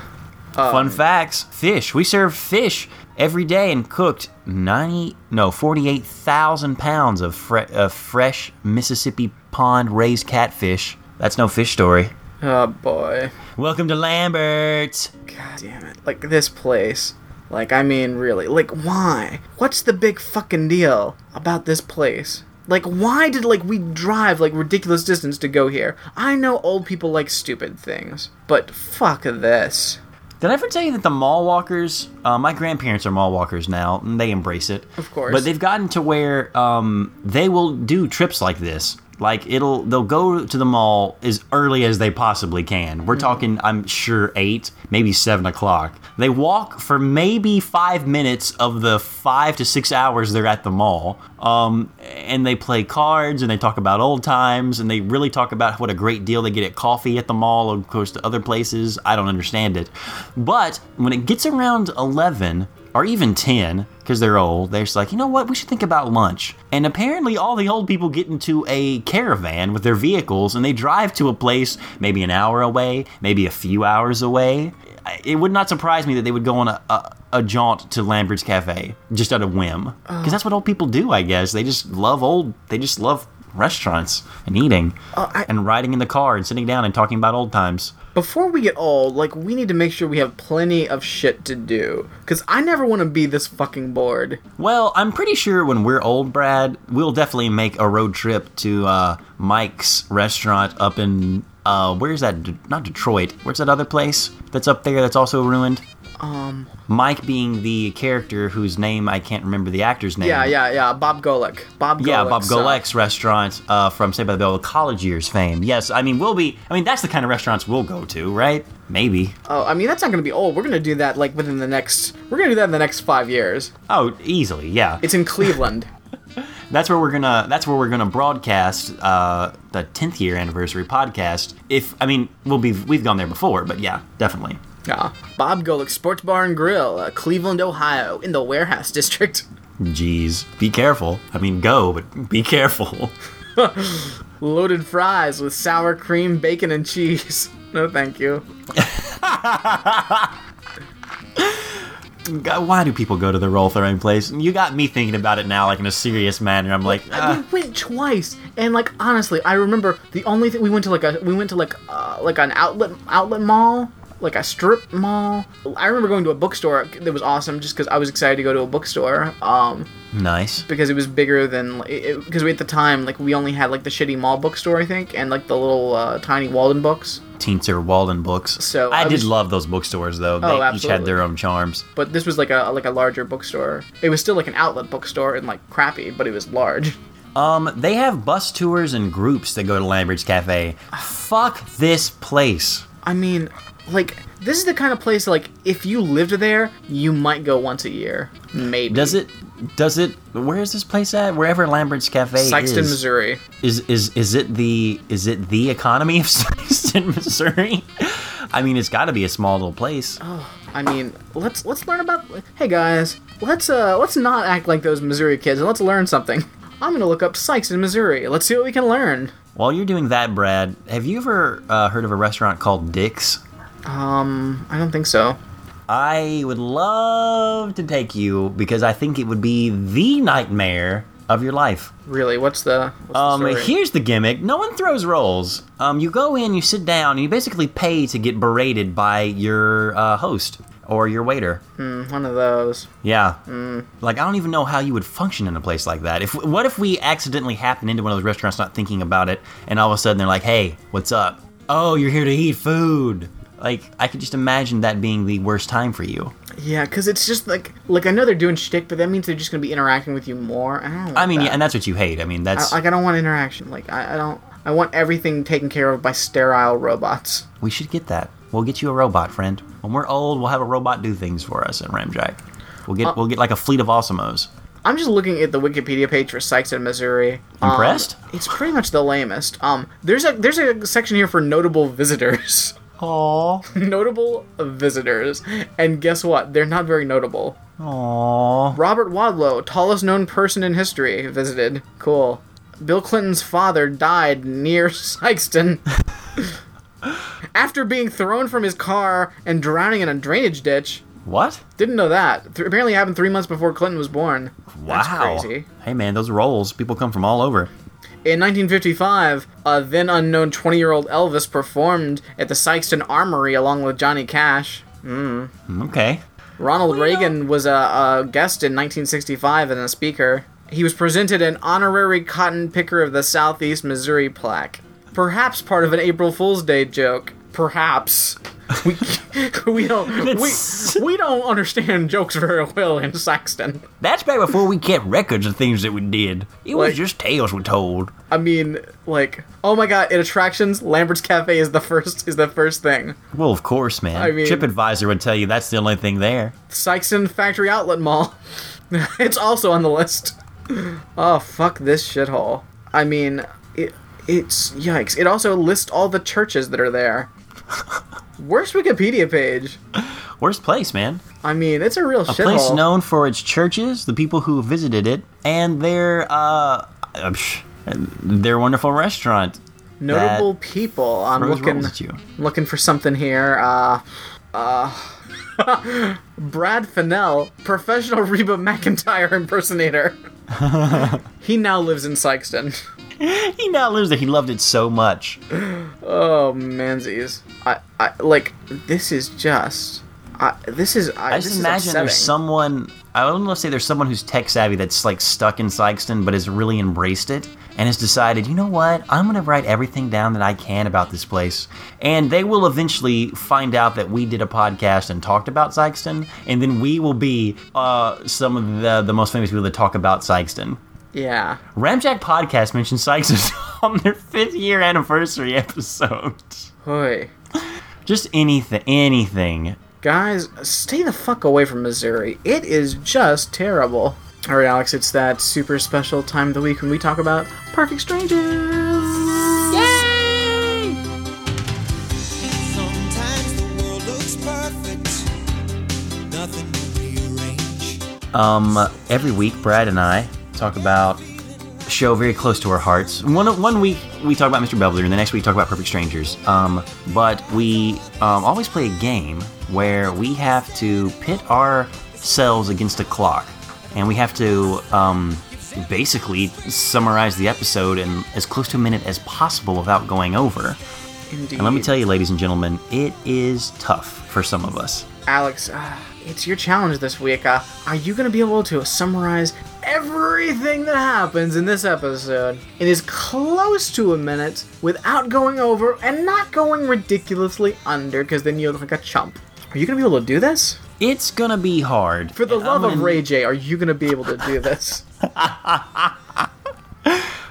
Fun facts: fish. We serve fish every day and cooked ninety, no, forty-eight thousand pounds of, fre- of fresh Mississippi pond raised catfish. That's no fish story. Oh boy. Welcome to Lambert's. God damn it. Like this place. Like I mean really. Like why? What's the big fucking deal about this place? Like why did like we drive like ridiculous distance to go here? I know old people like stupid things, but fuck this. Did I ever tell you that the mall walkers? Uh, my grandparents are mall walkers now, and they embrace it. Of course. But they've gotten to where um, they will do trips like this. Like it'll, they'll go to the mall as early as they possibly can. We're talking, I'm sure, eight, maybe seven o'clock. They walk for maybe five minutes of the five to six hours they're at the mall, um, and they play cards and they talk about old times and they really talk about what a great deal they get at coffee at the mall, of course, to other places. I don't understand it, but when it gets around eleven or even 10 because they're old they're just like you know what? We should think about lunch. And apparently all the old people get into a caravan with their vehicles and they drive to a place maybe an hour away maybe a few hours away. It would not surprise me that they would go on a, a, a jaunt to lambert's cafe just out of whim because uh. that's what old people do i guess. They just love old they just love restaurants and eating I- and riding in the car and sitting down and talking about old times Before we get old, like we need to make sure we have plenty of shit to do. Cause I never want to be this fucking bored. Well, I'm pretty sure when we're old, Brad, we'll definitely make a road trip to uh, Mike's restaurant up in uh, where's that? De- not Detroit. Where's that other place that's up there that's also ruined? Um. Mike being the character whose name I can't remember the actor's name. Yeah, yeah, yeah. Bob Golic. Bob. Yeah, Bob Golic's restaurant uh, from Saved by the Bell, college years fame. Yes, I mean we'll be. I mean that's the kind of restaurants we'll go to, right? Maybe. Oh, I mean that's not gonna be old. We're gonna do that like within the next. We're gonna do that in the next five years. Oh, easily. Yeah. It's in Cleveland. [laughs] That's where we're gonna. That's where we're gonna broadcast uh, the 10th year anniversary podcast. If I mean, we'll be. We've gone there before, but yeah, definitely. Yeah. Bob Golic Sports Bar and Grill, uh, Cleveland, Ohio, in the Warehouse District. Jeez, be careful. I mean, go, but be careful. [laughs] Loaded fries with sour cream, bacon, and cheese. No, thank you. [laughs] God, why do people go to the roll throwing place? You got me thinking about it now, like in a serious manner. I'm like, uh, we went twice, and like honestly, I remember the only thing we went to like a we went to like uh, like an outlet outlet mall, like a strip mall. I remember going to a bookstore that was awesome just because I was excited to go to a bookstore. Um, nice. because it was bigger than because we at the time like we only had like the shitty mall bookstore I think and like the little uh, tiny Waldenbooks. Teensor Waldenbooks. So, I, I did love those bookstores though. They Oh, each had their own charms. But this was like a like a larger bookstore. It was still like an outlet bookstore and like crappy, but it was large. Um, they have bus tours and groups that go to Lambert's Cafe. Fuck this place. I mean, like this is the kind of place like if you lived there, you might go once a year, maybe. Does it? Does it? Where is this place at? Wherever Lambert's Cafe Sikeston, is. Missouri. Is is is it the is it the economy of [laughs] Sikeston, Missouri? I mean, it's got to be a small little place. Oh, I mean, let's let's learn about. Hey guys, let's uh let's not act like those Missouri kids and let's learn something. I'm gonna look up Sikeston, Missouri. Let's see what we can learn. While you're doing that, Brad, have you ever uh, heard of a restaurant called Dick's? Um, I don't think so. I would love to take you because I think it would be the nightmare of your life. Really, what's the? What's Um, the story? here's the gimmick: no one throws rolls. Um, you go in, you sit down, and you basically pay to get berated by your uh, host or your waiter. one of those. Yeah. Mm. Like I don't even know how you would function in a place like that. If what if we accidentally happen into one of those restaurants not thinking about it and all of a sudden they're like, "Hey, what's up?" "Oh, you're here to eat food." Like I could just imagine that being the worst time for you. Yeah, because it's just like like I know they're doing shtick, but that means they're just gonna be interacting with you more. I don't. I mean, that. yeah, and that's what you hate. I mean, that's I, like I don't want interaction. Like I, I don't. I want everything taken care of by sterile robots. we should get that. We'll get you a robot, friend. When we're old, we'll have a robot do things for us at Ramjack. We'll Uh, get we'll get like a fleet of Awesomos. I'm just looking at the Wikipedia page for Sikeston, Missouri. Um, Impressed? it's pretty much the lamest. Um, there's a there's a section here for notable visitors. [laughs] Aww. notable visitors, and guess what? They're not very notable. Aww. Robert Wadlow, tallest known person in history, visited. Cool. Bill Clinton's father died near [laughs] Sikeston [laughs] after being thrown from his car and drowning in a drainage ditch. What? Didn't know that. Th- apparently happened three months before Clinton was born. That's Wow. crazy. Hey man, those rolls. People come from all over. In 1955, a then unknown 20 year old Elvis performed at the Sikeston Armory along with Johnny Cash. Hmm. Okay. Ronald Reagan was a, a guest in 1965 and a speaker. He was presented an honorary cotton picker of the Southeast Missouri plaque. Perhaps part of an April Fool's Day joke. Perhaps. We, we don't [laughs] we, we don't understand jokes very well in Sikeston. That's back before we kept records of things that we did. It was Like- just tales we told. I mean, like, oh my god, in attractions, Lambert's Cafe is the first is the first thing. Well, of course, man. I mean- TripAdvisor would tell you that's the only thing there. Sikeston Factory Outlet Mall. [laughs] it's also on the list. Oh fuck this shithole. I mean, it it's yikes. It also lists all the churches that are there. [laughs] Worst Wikipedia page. Worst place, man. I mean, it's a real A place shithole. known for its churches, the people who visited it, and their uh, uh, [sighs] their wonderful restaurant. Notable people. I'm looking rolls at you. looking for something here. Uh uh [laughs] Brad Fennell, professional [laughs] Reba McEntire impersonator. [laughs] he now lives in Sikeston. [laughs] He now lives there. He loved it so much. Oh manzies. I, I like this is just I, this is I, I just imagine there's someone. I don't know. To say there's someone who's tech savvy that's like stuck in Sikeston, but has really embraced it and has decided, you know what? I'm gonna write everything down that I can about this place, and they will eventually find out that we did a podcast and talked about Sikeston, and then we will be uh, some of the the most famous people that talk about Sikeston. Yeah. Ramjack Podcast mentioned Sikeston on their fifth year anniversary episode. Hoy. Just anything, anything. Guys, stay the fuck away from Missouri. It is just terrible. All right, Alex, it's that super special time of the week when we talk about Perfect Strangers. Yay! Sometimes the world looks perfect, nothing to rearrange. Um, every week, Brad and I talk about a show very close to our hearts. One one week we talk about Mr. Belvedere, and the next week we talk about Perfect Strangers. Um, but we um, always play a game where we have to pit ourselves against a clock, and we have to um, basically summarize the episode in as close to a minute as possible without going over. Indeed. And let me tell you, ladies and gentlemen, it is tough for some of us. Alex, uh, it's your challenge this week. Uh, are you going to be able to summarize everything that happens in this episode in as close to a minute without going over and not going ridiculously under? Because then you look like a chump. Are you going to be able to do this? It's gonna be hard. For the and love I'm of gonna- Ray J, are you going to be able to do this? [laughs]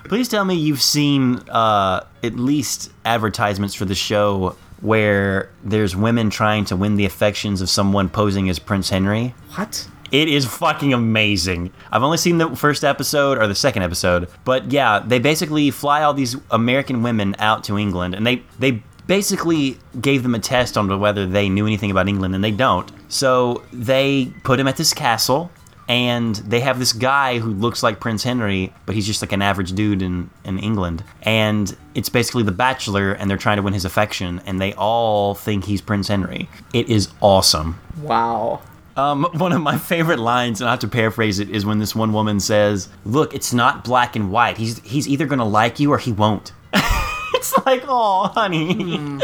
Please tell me you've seen uh, at least advertisements for the show where there's women trying to win the affections of someone posing as Prince Henry. what? It is fucking amazing. I've only seen the first episode or the second episode, but yeah, they basically fly all these American women out to England, and they they basically gave them a test on whether they knew anything about England, and they don't. So they put him at this castle, and they have this guy who looks like Prince Henry, but he's just like an average dude in in England, and it's basically The Bachelor, and they're trying to win his affection, and they all think he's Prince Henry. It is awesome. Wow. Um, one of my favorite lines, and I have to paraphrase it, is when this one woman says, "Look, it's not black and white. He's he's either gonna like you or he won't." [laughs] it's like, oh, honey,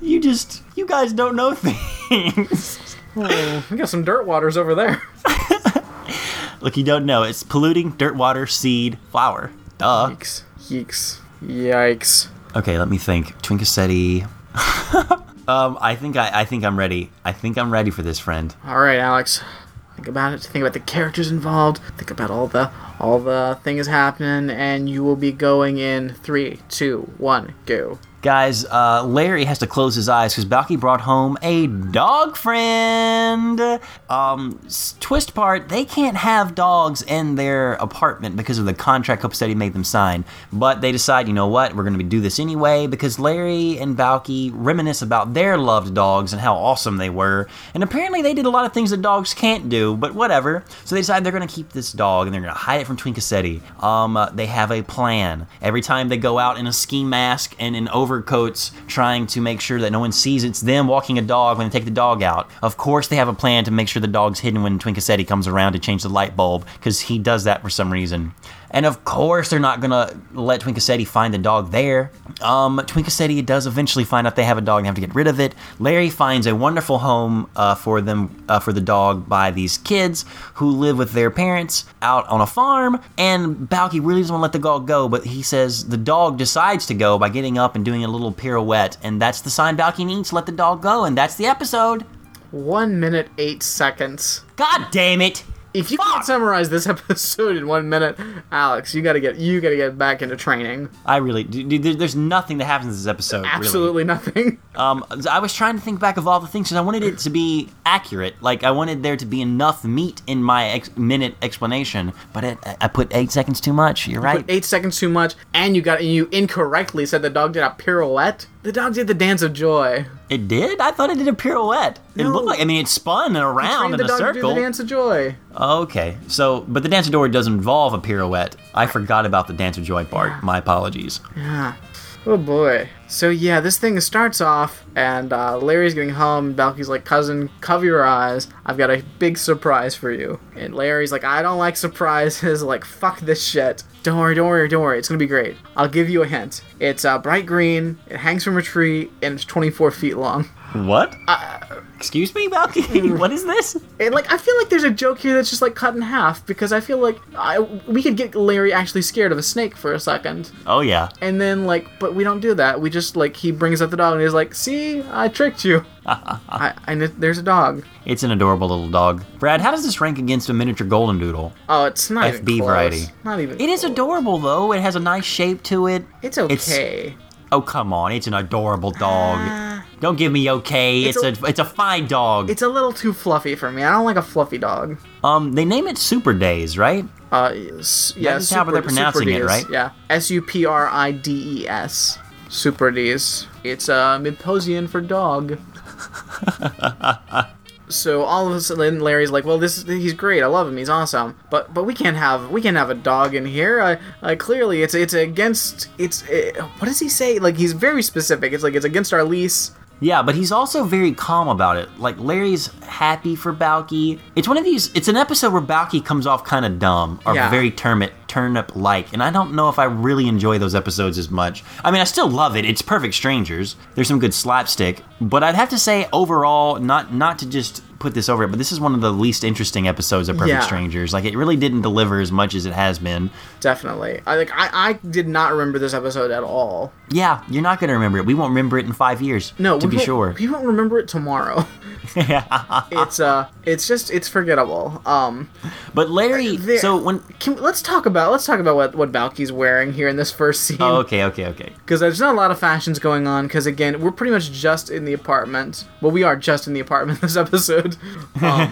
you just you guys don't know things. Oh, we got some dirt waters over there. [laughs] Look, you don't know. It's polluting dirt, water, seed, flower. Duh. Yikes. Yikes. Yikes. Okay, let me think. Twinkacetti. [laughs] um, I think I, I think I'm ready. I think I'm ready for this, friend. All right, Alex. Think about it. Think about the characters involved. Think about all the all the things happening, and you will be going in three, two, one, go. Guys, uh, Larry has to close his eyes because Balki brought home a dog friend. Um, twist part, they can't have dogs in their apartment because of the contract Hope made them sign. But they decide, you know what, we're going to do this anyway because Larry and Balki reminisce about their loved dogs and how awesome they were. And apparently they did a lot of things that dogs can't do, but whatever. So they decide they're going to keep this dog and they're going to hide it from Twinkacetti. Um, uh, they have a plan. Every time they go out in a ski mask and in overcoats trying to make sure that no one sees it's them walking a dog when they take the dog out. Of course, they have a plan to make sure the dog's hidden when Twinkacetti comes around to change the light bulb because he does that for some reason. And of course, they're not gonna let Twinkacetti find the dog there. Um, Twinkacetti does eventually find out they have a dog and have to get rid of it. Larry finds a wonderful home uh, for them uh, for the dog by these kids who live with their parents out on a farm. And Balki really doesn't want to let the dog go, but he says the dog decides to go by getting up and doing a little pirouette, and that's the sign Balki needs to let the dog go, and that's the episode. One minute eight seconds. God damn it! If you can't summarize this [laughs] episode in one minute, Alex, you gotta get you gotta get back into training. I really, dude, there's nothing that happens in this episode. really. Absolutely nothing. [laughs] Um, I was trying to think back of all the things because I wanted it to be accurate. Like I wanted there to be enough meat in my ex- minute explanation, but it, I put eight seconds too much. You're right. Put eight seconds too much, and you got you incorrectly said the dog did a pirouette. The dog did the dance of joy. It did. I thought it did a pirouette. It No. looked like. I mean, it spun around in the a dog to do circle. the dance of joy. Okay, so but the dance of joy does involve a pirouette. I forgot about the dance of joy part. My apologies. Yeah. Oh boy. So yeah, this thing starts off, and uh, Larry's getting home. And Balki's like, "Cousin, cover your eyes. I've got a big surprise for you." And Larry's like, "I don't like surprises. [laughs] Like, fuck this shit. Don't worry, don't worry, don't worry. It's gonna be great. I'll give you a hint. It's uh, bright green. It hangs from a tree, and it's 24 feet long." What? Excuse me, Balki. [laughs] what is this? And like, I feel like there's a joke here that's just like cut in half because I feel like I, we could get Larry actually scared of a snake for a second. Oh yeah. And then like, but we don't do that. We just like he brings up the dog and he's like, "See, I tricked you. [laughs] I, there's a dog. It's an adorable little dog. Brad, how does this rank against a miniature golden doodle? Oh, it's not FB even close. variety. Not even. It is close. adorable though. It has a nice shape to it. It's okay. Oh come on, it's an adorable dog. Ah. Don't give me okay. It's, It's a, it's a fine dog. it's a little too fluffy for me. I don't like a fluffy dog. um, they name it Super Days, right? Uh, yes. yeah, is how they're pronouncing it, right? Yeah, S U P R I D E S. Super D's. It's uh, Myposian for dog. [laughs] so all of a sudden, Larry's like, "Well, this he's great. I love him. He's awesome. But but we can't have we can't have a dog in here. I, I clearly it's it's against it's uh what does he say? Like he's very specific. It's like it's against our lease. Yeah, but he's also very calm about it. Like Larry's happy for Balki. It's one of these. It's an episode where Balki comes off kind of dumb or Yeah. very turnip turnip like, and I don't know if I really enjoy those episodes as much. I mean, I still love it. It's perfect strangers. There's some good slapstick, but I'd have to say overall, not not to just put this over it, but this is one of the least interesting episodes of Perfect Yeah. Strangers. Like it really didn't deliver as much as it has been. Definitely. I like I, I did not remember this episode at all. Yeah, you're not gonna remember it. We won't remember it in five years. No, to we be sure. we won't remember it tomorrow. [laughs] it's uh, it's just it's forgettable. Um, But Larry, there- so when can, let's talk about let's talk about what what Balki's wearing here in this first scene. oh, okay, okay, okay. because there's not a lot of fashions going on because again we're pretty much just in the apartment well we are just in the apartment [laughs] this episode um,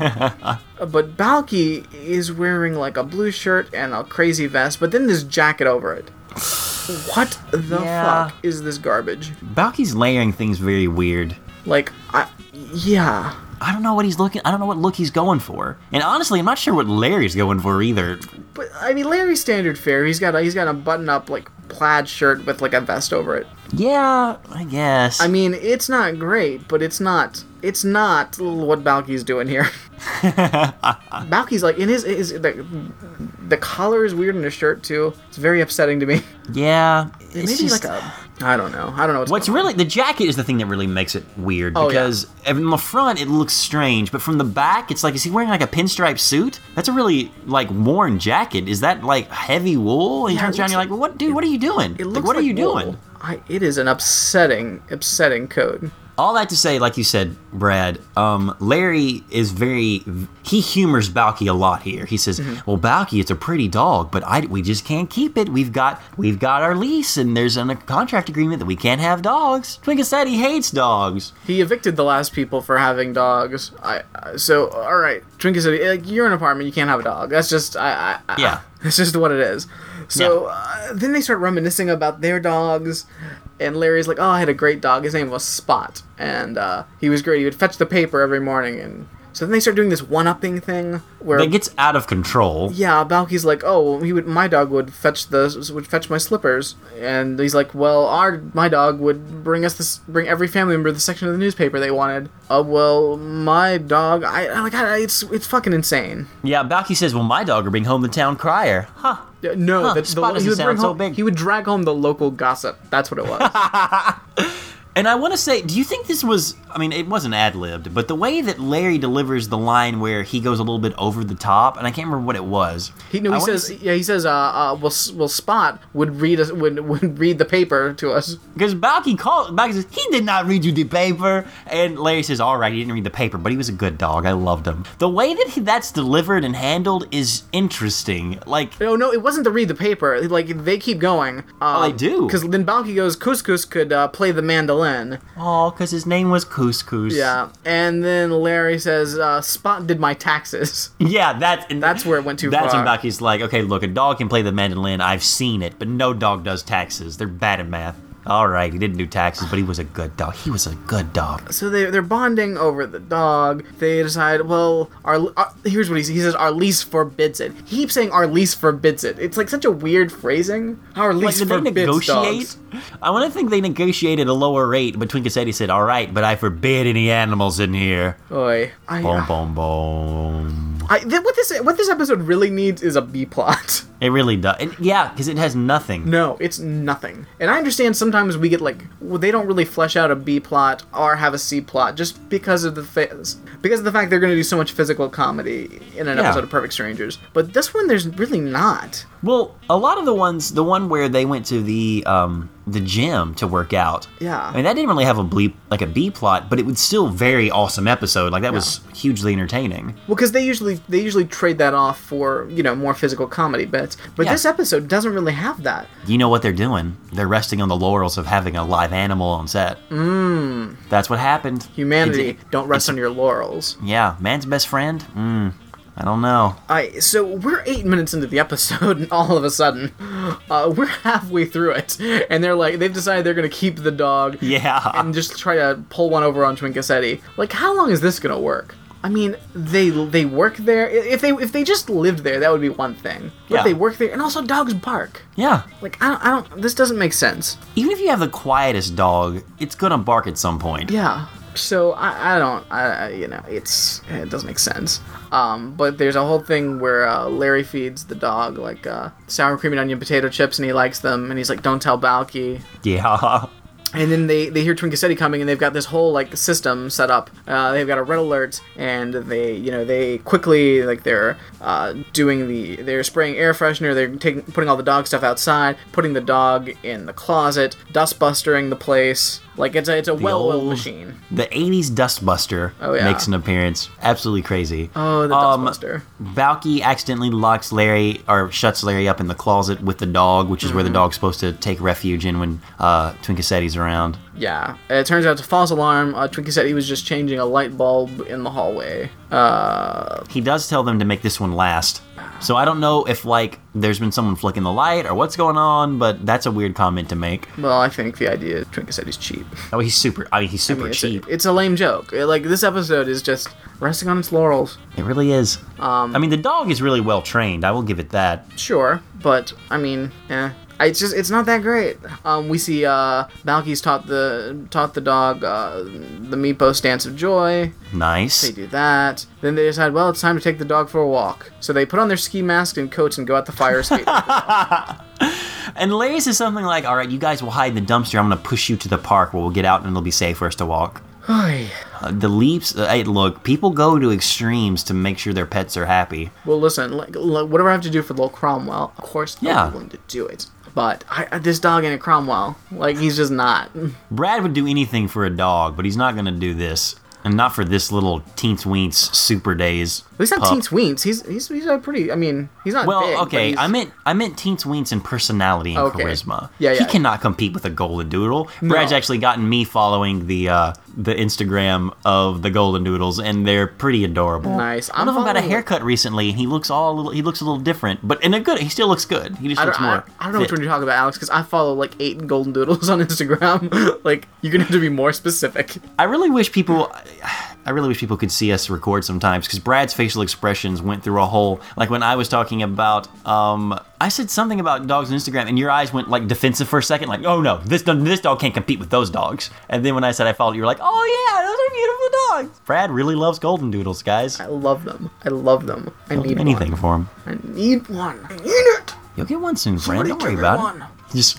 [laughs] but balki is wearing like a blue shirt and a crazy vest but then this jacket over it what the Yeah. fuck is this garbage Balki's layering things very weird. like i yeah I don't know what he's looking. I don't know what look he's going for. And honestly, I'm not sure what Larry's going for either. but i mean larry's standard fare he's got a he's got a button up like plaid shirt with like a vest over it Yeah, I guess. i mean it's not great but it's not it's not what balki's doing here [laughs] Balki's like in his, is the, the collar is weird in his shirt too. It's very upsetting to me. yeah. Maybe just, like a I don't know. I don't know what's, What's going on. really the jacket is the thing that really makes it weird Oh, yeah. because in the front it looks strange, but from the back it's like is he wearing like a pinstripe suit? That's a really like worn jacket. Is that like heavy wool? And he Yeah, it turns around, looks you're like, well, what, dude? What are you doing? It Like, looks what are you wool. doing? I, it is an upsetting, upsetting code. All that to say, like you said, Brad, um, Larry is very he humors Balki a lot here. He says, Mm-hmm. "Well, Balki, it's a pretty dog, but I we just can't keep it. We've got we've got our lease, and there's an, a contract agreement that we can't have dogs." Twinkacetti he hates dogs. He evicted the last people for having dogs. I I- so all right. Twinkacetti, like, "You're in an apartment. You can't have a dog. That's just I. I I- Yeah. [laughs] It's just what it is." So uh, then they start reminiscing about their dogs, and Larry's like, "Oh, I had a great dog. His name was Spot, and uh, he was great. He would fetch the paper every morning." And so then they start doing this one-upping thing where it gets out of control. yeah, Balki's like, oh, he would. My dog would fetch the would fetch my slippers, and he's like, well, our my dog would bring us this, bring every family member the section of the newspaper they wanted. Uh, well, my dog, I, I like, I, it's it's fucking insane. Yeah, Balki says, "Well, my dog would bring home the town crier." Huh. Yeah, No, Huh, the, Spot the, he would bring so home, big. He would drag home the local gossip. That's what it was. [laughs] And I want to say, do you think this was? I mean, it wasn't ad libbed, but the way that Larry delivers the line where he goes a little bit over the top, and I can't remember what it was. He no, he says, say- yeah, he says, uh, uh, well, S- well, Spot would read us would would read the paper to us. Because Balki called, Balki says, he did not read you the paper. And Larry says, all right, he didn't read the paper, but he was a good dog. I loved him. The way that he, that's delivered and handled is interesting. Like, No, no, it wasn't to read the paper. Like they keep going. Um, Oh, they do? Because then Balki goes, Couscous could uh, play the mandolin. Oh, because his name was Couscous. Yeah, and then Larry says, uh, "Spot did my taxes." [laughs] Yeah, that, and That's where it went too That's far. when Balki's like, okay, look, a dog can play the mandolin. I've seen it, but no dog does taxes. They're bad at math. All right, he didn't do taxes, but he was a good dog. He was a good dog. So they they're bonding over the dog. They decide, well, our, our here's what he he says: our lease forbids it. He keeps saying our lease forbids it. It's like such a weird phrasing. How our Like, lease they forbids negotiate? dogs. I want to think they negotiated a lower rate, but Twinkacetti said, all right, but I forbid any animals in here. Oy, I, Boom, boom, boom. I, th- what this what this episode really needs is a B plot. [laughs] It really does. And yeah, because it has nothing. No, it's nothing. And I understand sometimes we get like well, they don't really flesh out a B plot or have a C plot just because of the fa- because of the fact they're going to do so much physical comedy in an Yeah. episode of Perfect Strangers. But this one, there's really not. Well, a lot of the ones, the one where they went to the um the gym to work out. Yeah. I mean, that didn't really have a bleep like a B plot, but it was still very awesome episode. Like that was hugely entertaining. Well, because they usually they usually trade that off for you know more physical comedy bits. But Yeah. this episode doesn't really have that. You know what they're doing? They're resting on the laurels of having a live animal on set. Mmm. That's what happened. Humanity, It's- don't rest on your laurels. Yeah, man's best friend. Mm. I don't know. I so we're eight minutes into the episode, [laughs] and all of a sudden, uh, we're halfway through it, and they're like they've decided they're gonna keep the dog Yeah. and just try to pull one over on Twinkacetti. Like, how long is this gonna work? I mean, they they work there. If they if they just lived there, that would be one thing. But Yeah. they work there, and also dogs bark. Yeah. Like I don't, I don't. This doesn't make sense. Even if you have the quietest dog, it's gonna bark at some point. Yeah. So I, I don't I, you know it's it doesn't make sense. Um, but there's a whole thing where uh, Larry feeds the dog like uh, sour cream and onion potato chips, and he likes them, and he's like, "Don't tell Balki." Yeah. And then they, they hear Twinkacetti coming, and they've got this whole like system set up. Uh, they've got a red alert, and they you know they quickly like they're uh, doing the they're spraying air freshener. They're taking putting all the dog stuff outside, putting the dog in the closet, dust bustering the place. Like it's a it's a well-oiled machine. The 80s Dustbuster Oh, yeah. makes an appearance. Absolutely crazy. Oh, the Um, dustbuster. Balki accidentally locks Larry or shuts Larry up in the closet with the dog, which is where the Mm-hmm. dog's supposed to take refuge in when uh, Twinkacetti's around. Yeah, it turns out it's a false alarm. Uh, he was just changing a light bulb in the hallway. Uh, He does tell them to make this one last. So I don't know if like there's been someone flicking the light or what's going on, but that's a weird comment to make. well, I think the idea is Twinkacetti he's cheap. Oh, he's super. I mean, he's I super mean, it's, cheap. A, it's a lame joke. Uh, Like this episode is just resting on its laurels. It really is. Um, I mean, the dog is really well trained. I will give it that. Sure, but I mean, eh. It's just it's not that great. Um, we see uh, Balki's taught the taught the dog uh, the Meepo stance of joy. Nice. They do that. Then they decide, well, it's time to take the dog for a walk. So they put on their ski masks and coats and go out the fire escape. [laughs] And Larry says something like, "All right, you guys will hide in the dumpster. I'm gonna push you to the park where we'll get out and it'll be safe for us to walk." Uh, the leaps. Uh, hey, look, people go to extremes to make sure their pets are happy. Well, listen, like, l- whatever I have to do for little Cromwell, of course, Yeah. I'm willing to do it. But I, this dog ain't a Cromwell. Like, he's just not. Brad would do anything for a dog, but he's not gonna do this, and not for this little teens weens super days. At least not pup. Teens Weens. He's he's he's a pretty. I mean, he's not Well, big. okay, I meant I meant Teens Weens in personality and Okay. charisma. Yeah, He yeah. cannot compete with a golden doodle. Brad's actually gotten me following the uh, the Instagram of the golden doodles, and they're pretty adorable. Nice. One I'm of them got a haircut recently, and he looks all a little, he looks a little different, but in a good. He still looks good. He just I looks don't, I, more. I don't know which one you're talking about, Alex, because I follow like eight golden doodles [laughs] on Instagram. [laughs] like, you're gonna have to be more specific. I really wish people. I really wish people could see us record sometimes because Brad's facial expressions went through a whole. Like when I was talking about, um, I said something about dogs on Instagram, and your eyes went like defensive for a second, like, "Oh no, this dog- this dog can't compete with those dogs." And then when I said I followed, you were like, "Oh yeah, those are beautiful dogs." Brad really loves golden doodles, guys. I love them. I love them. I I'll do need anything one. for him. I need one. I need it. You'll get one soon, Brad. Don't worry about one. it. Just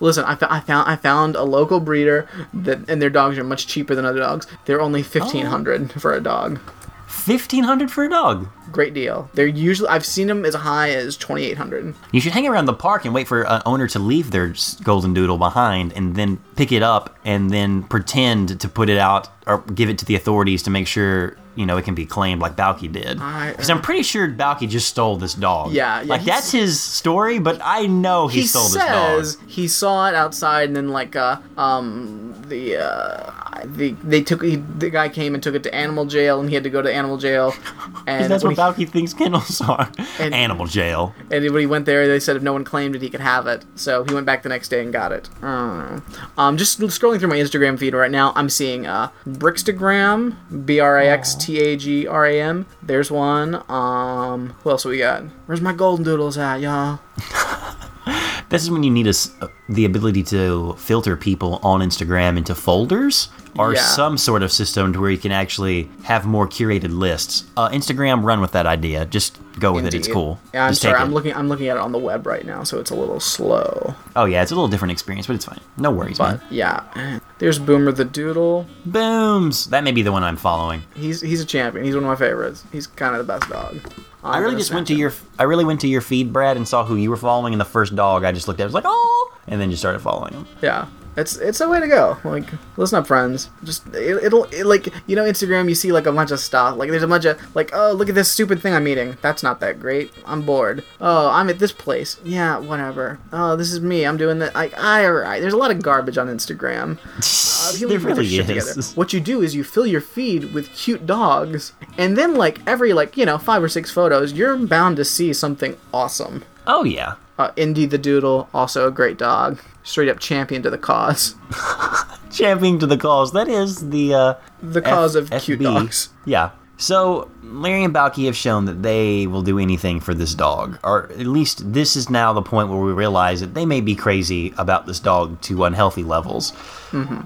Listen, I, I found I found a local breeder that and their dogs are much cheaper than other dogs. They're only oh. fifteen hundred for a dog. fifteen hundred for a dog. Great deal. They're usually I've seen them as high as twenty eight hundred. You should hang around the park and wait for an owner to leave their golden doodle behind and then pick it up and then pretend to put it out or give it to the authorities to make sure, you know, it can be claimed like Balki did. Because I'm pretty sure Balki just stole this dog. Yeah, yeah, Like, that's his story, but I know he, He stole this dog. he saw it outside, and then like uh um the uh the they took he, the guy came and took it to animal jail, and he had to go to animal jail. [laughs] And That's what he, Balki thinks kennels are. And- Animal jail. and when he went there, they said if no one claimed it, he could have it. So he went back the next day and got it. I don't know. Um, just scrolling through my Instagram feed right now, I'm seeing uh, Brixtagram, B R I X T A G R A M. There's one. Um, who else we got? Where's my golden doodles at, y'all? [laughs] This is when you need a uh the ability to filter people on Instagram into folders or Yeah. some sort of system to where you can actually have more curated lists. Uh, Instagram, run with that idea. Just go with it. It's cool. Yeah, I'm Just sorry. I'm it. looking. I'm looking at it on the web right now, so it's a little slow. Oh yeah, it's a little different experience, but it's fine. No worries, But man. yeah, there's Boomer the Doodle. Booms. That may be the one I'm following. He's he's a champion. He's one of my favorites. He's kind of the best dog. I really just went to your I really went to your feed, Brad, and saw who you were following, and the first dog I just looked at was like, oh, and then just started following him. Yeah. It's it's a way to go. Like, listen up, friends. Just it, it'll it, like you know Instagram. You see like a bunch of stuff. Like there's a bunch of like oh look at this stupid thing I'm eating. That's not that great. I'm bored. Oh I'm at this place. Yeah whatever. Oh this is me. I'm doing that. Like I alright. There's a lot of garbage on Instagram. [laughs] Uh, people there need to put their really shit together. What you do is you fill your feed with cute dogs, and then like every like you know five or six photos, you're bound to see something awesome. Oh yeah. Uh, Indy the Doodle, also a great dog, straight up champion to the cause. [laughs] Championing to the cause. That is the uh, The cause F- of cute FB. dogs. Yeah. So Larry and Balky have shown that they will do anything for this dog, or at least this is now the point where we realize that they may be crazy about this dog to unhealthy levels.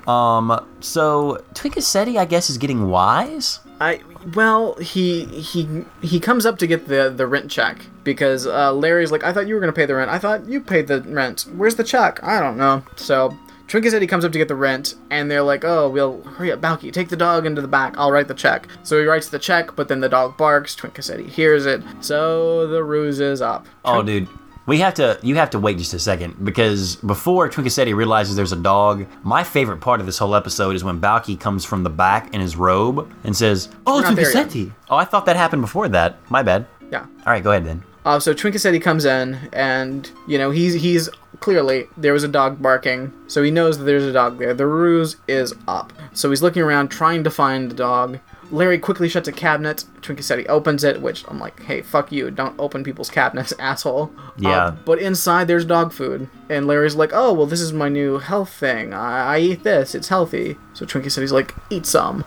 Um, so Twinkacetti, I guess, is getting wise. I well, he he he comes up to get the the rent check because uh, Larry's like, I thought you were gonna pay the rent. I thought you paid the rent. Where's the check? I don't know. So. Twinkacetti he comes up to get the rent, and they're like, "Oh, we'll hurry up, Balki, take the dog into the back. I'll write the check." So he writes the check, but then the dog barks. Twinkacetti he hears it, so the ruse is up. Oh, dude. We have to. You have to wait just a second because before Twinkacetti realizes there's a dog, my favorite part of this whole episode is when Balki comes from the back in his robe and says, "Oh. Twinkacetti." Oh, I thought that happened before that. My bad. Yeah. All right, go ahead then. Uh, so Twinkacetti comes in, and you know he's he's clearly there was a dog barking, so he knows that there's a dog there. The ruse is up, so he's looking around trying to find the dog. Larry quickly shuts a cabinet. Twinkacetti opens it, which I'm like, hey, fuck you, don't open people's cabinets, [laughs] asshole. Yeah. Uh, but inside there's dog food, and Larry's like, oh well, this is my new health thing. I, I eat this, it's healthy. So Twinkacetti's like, eat some,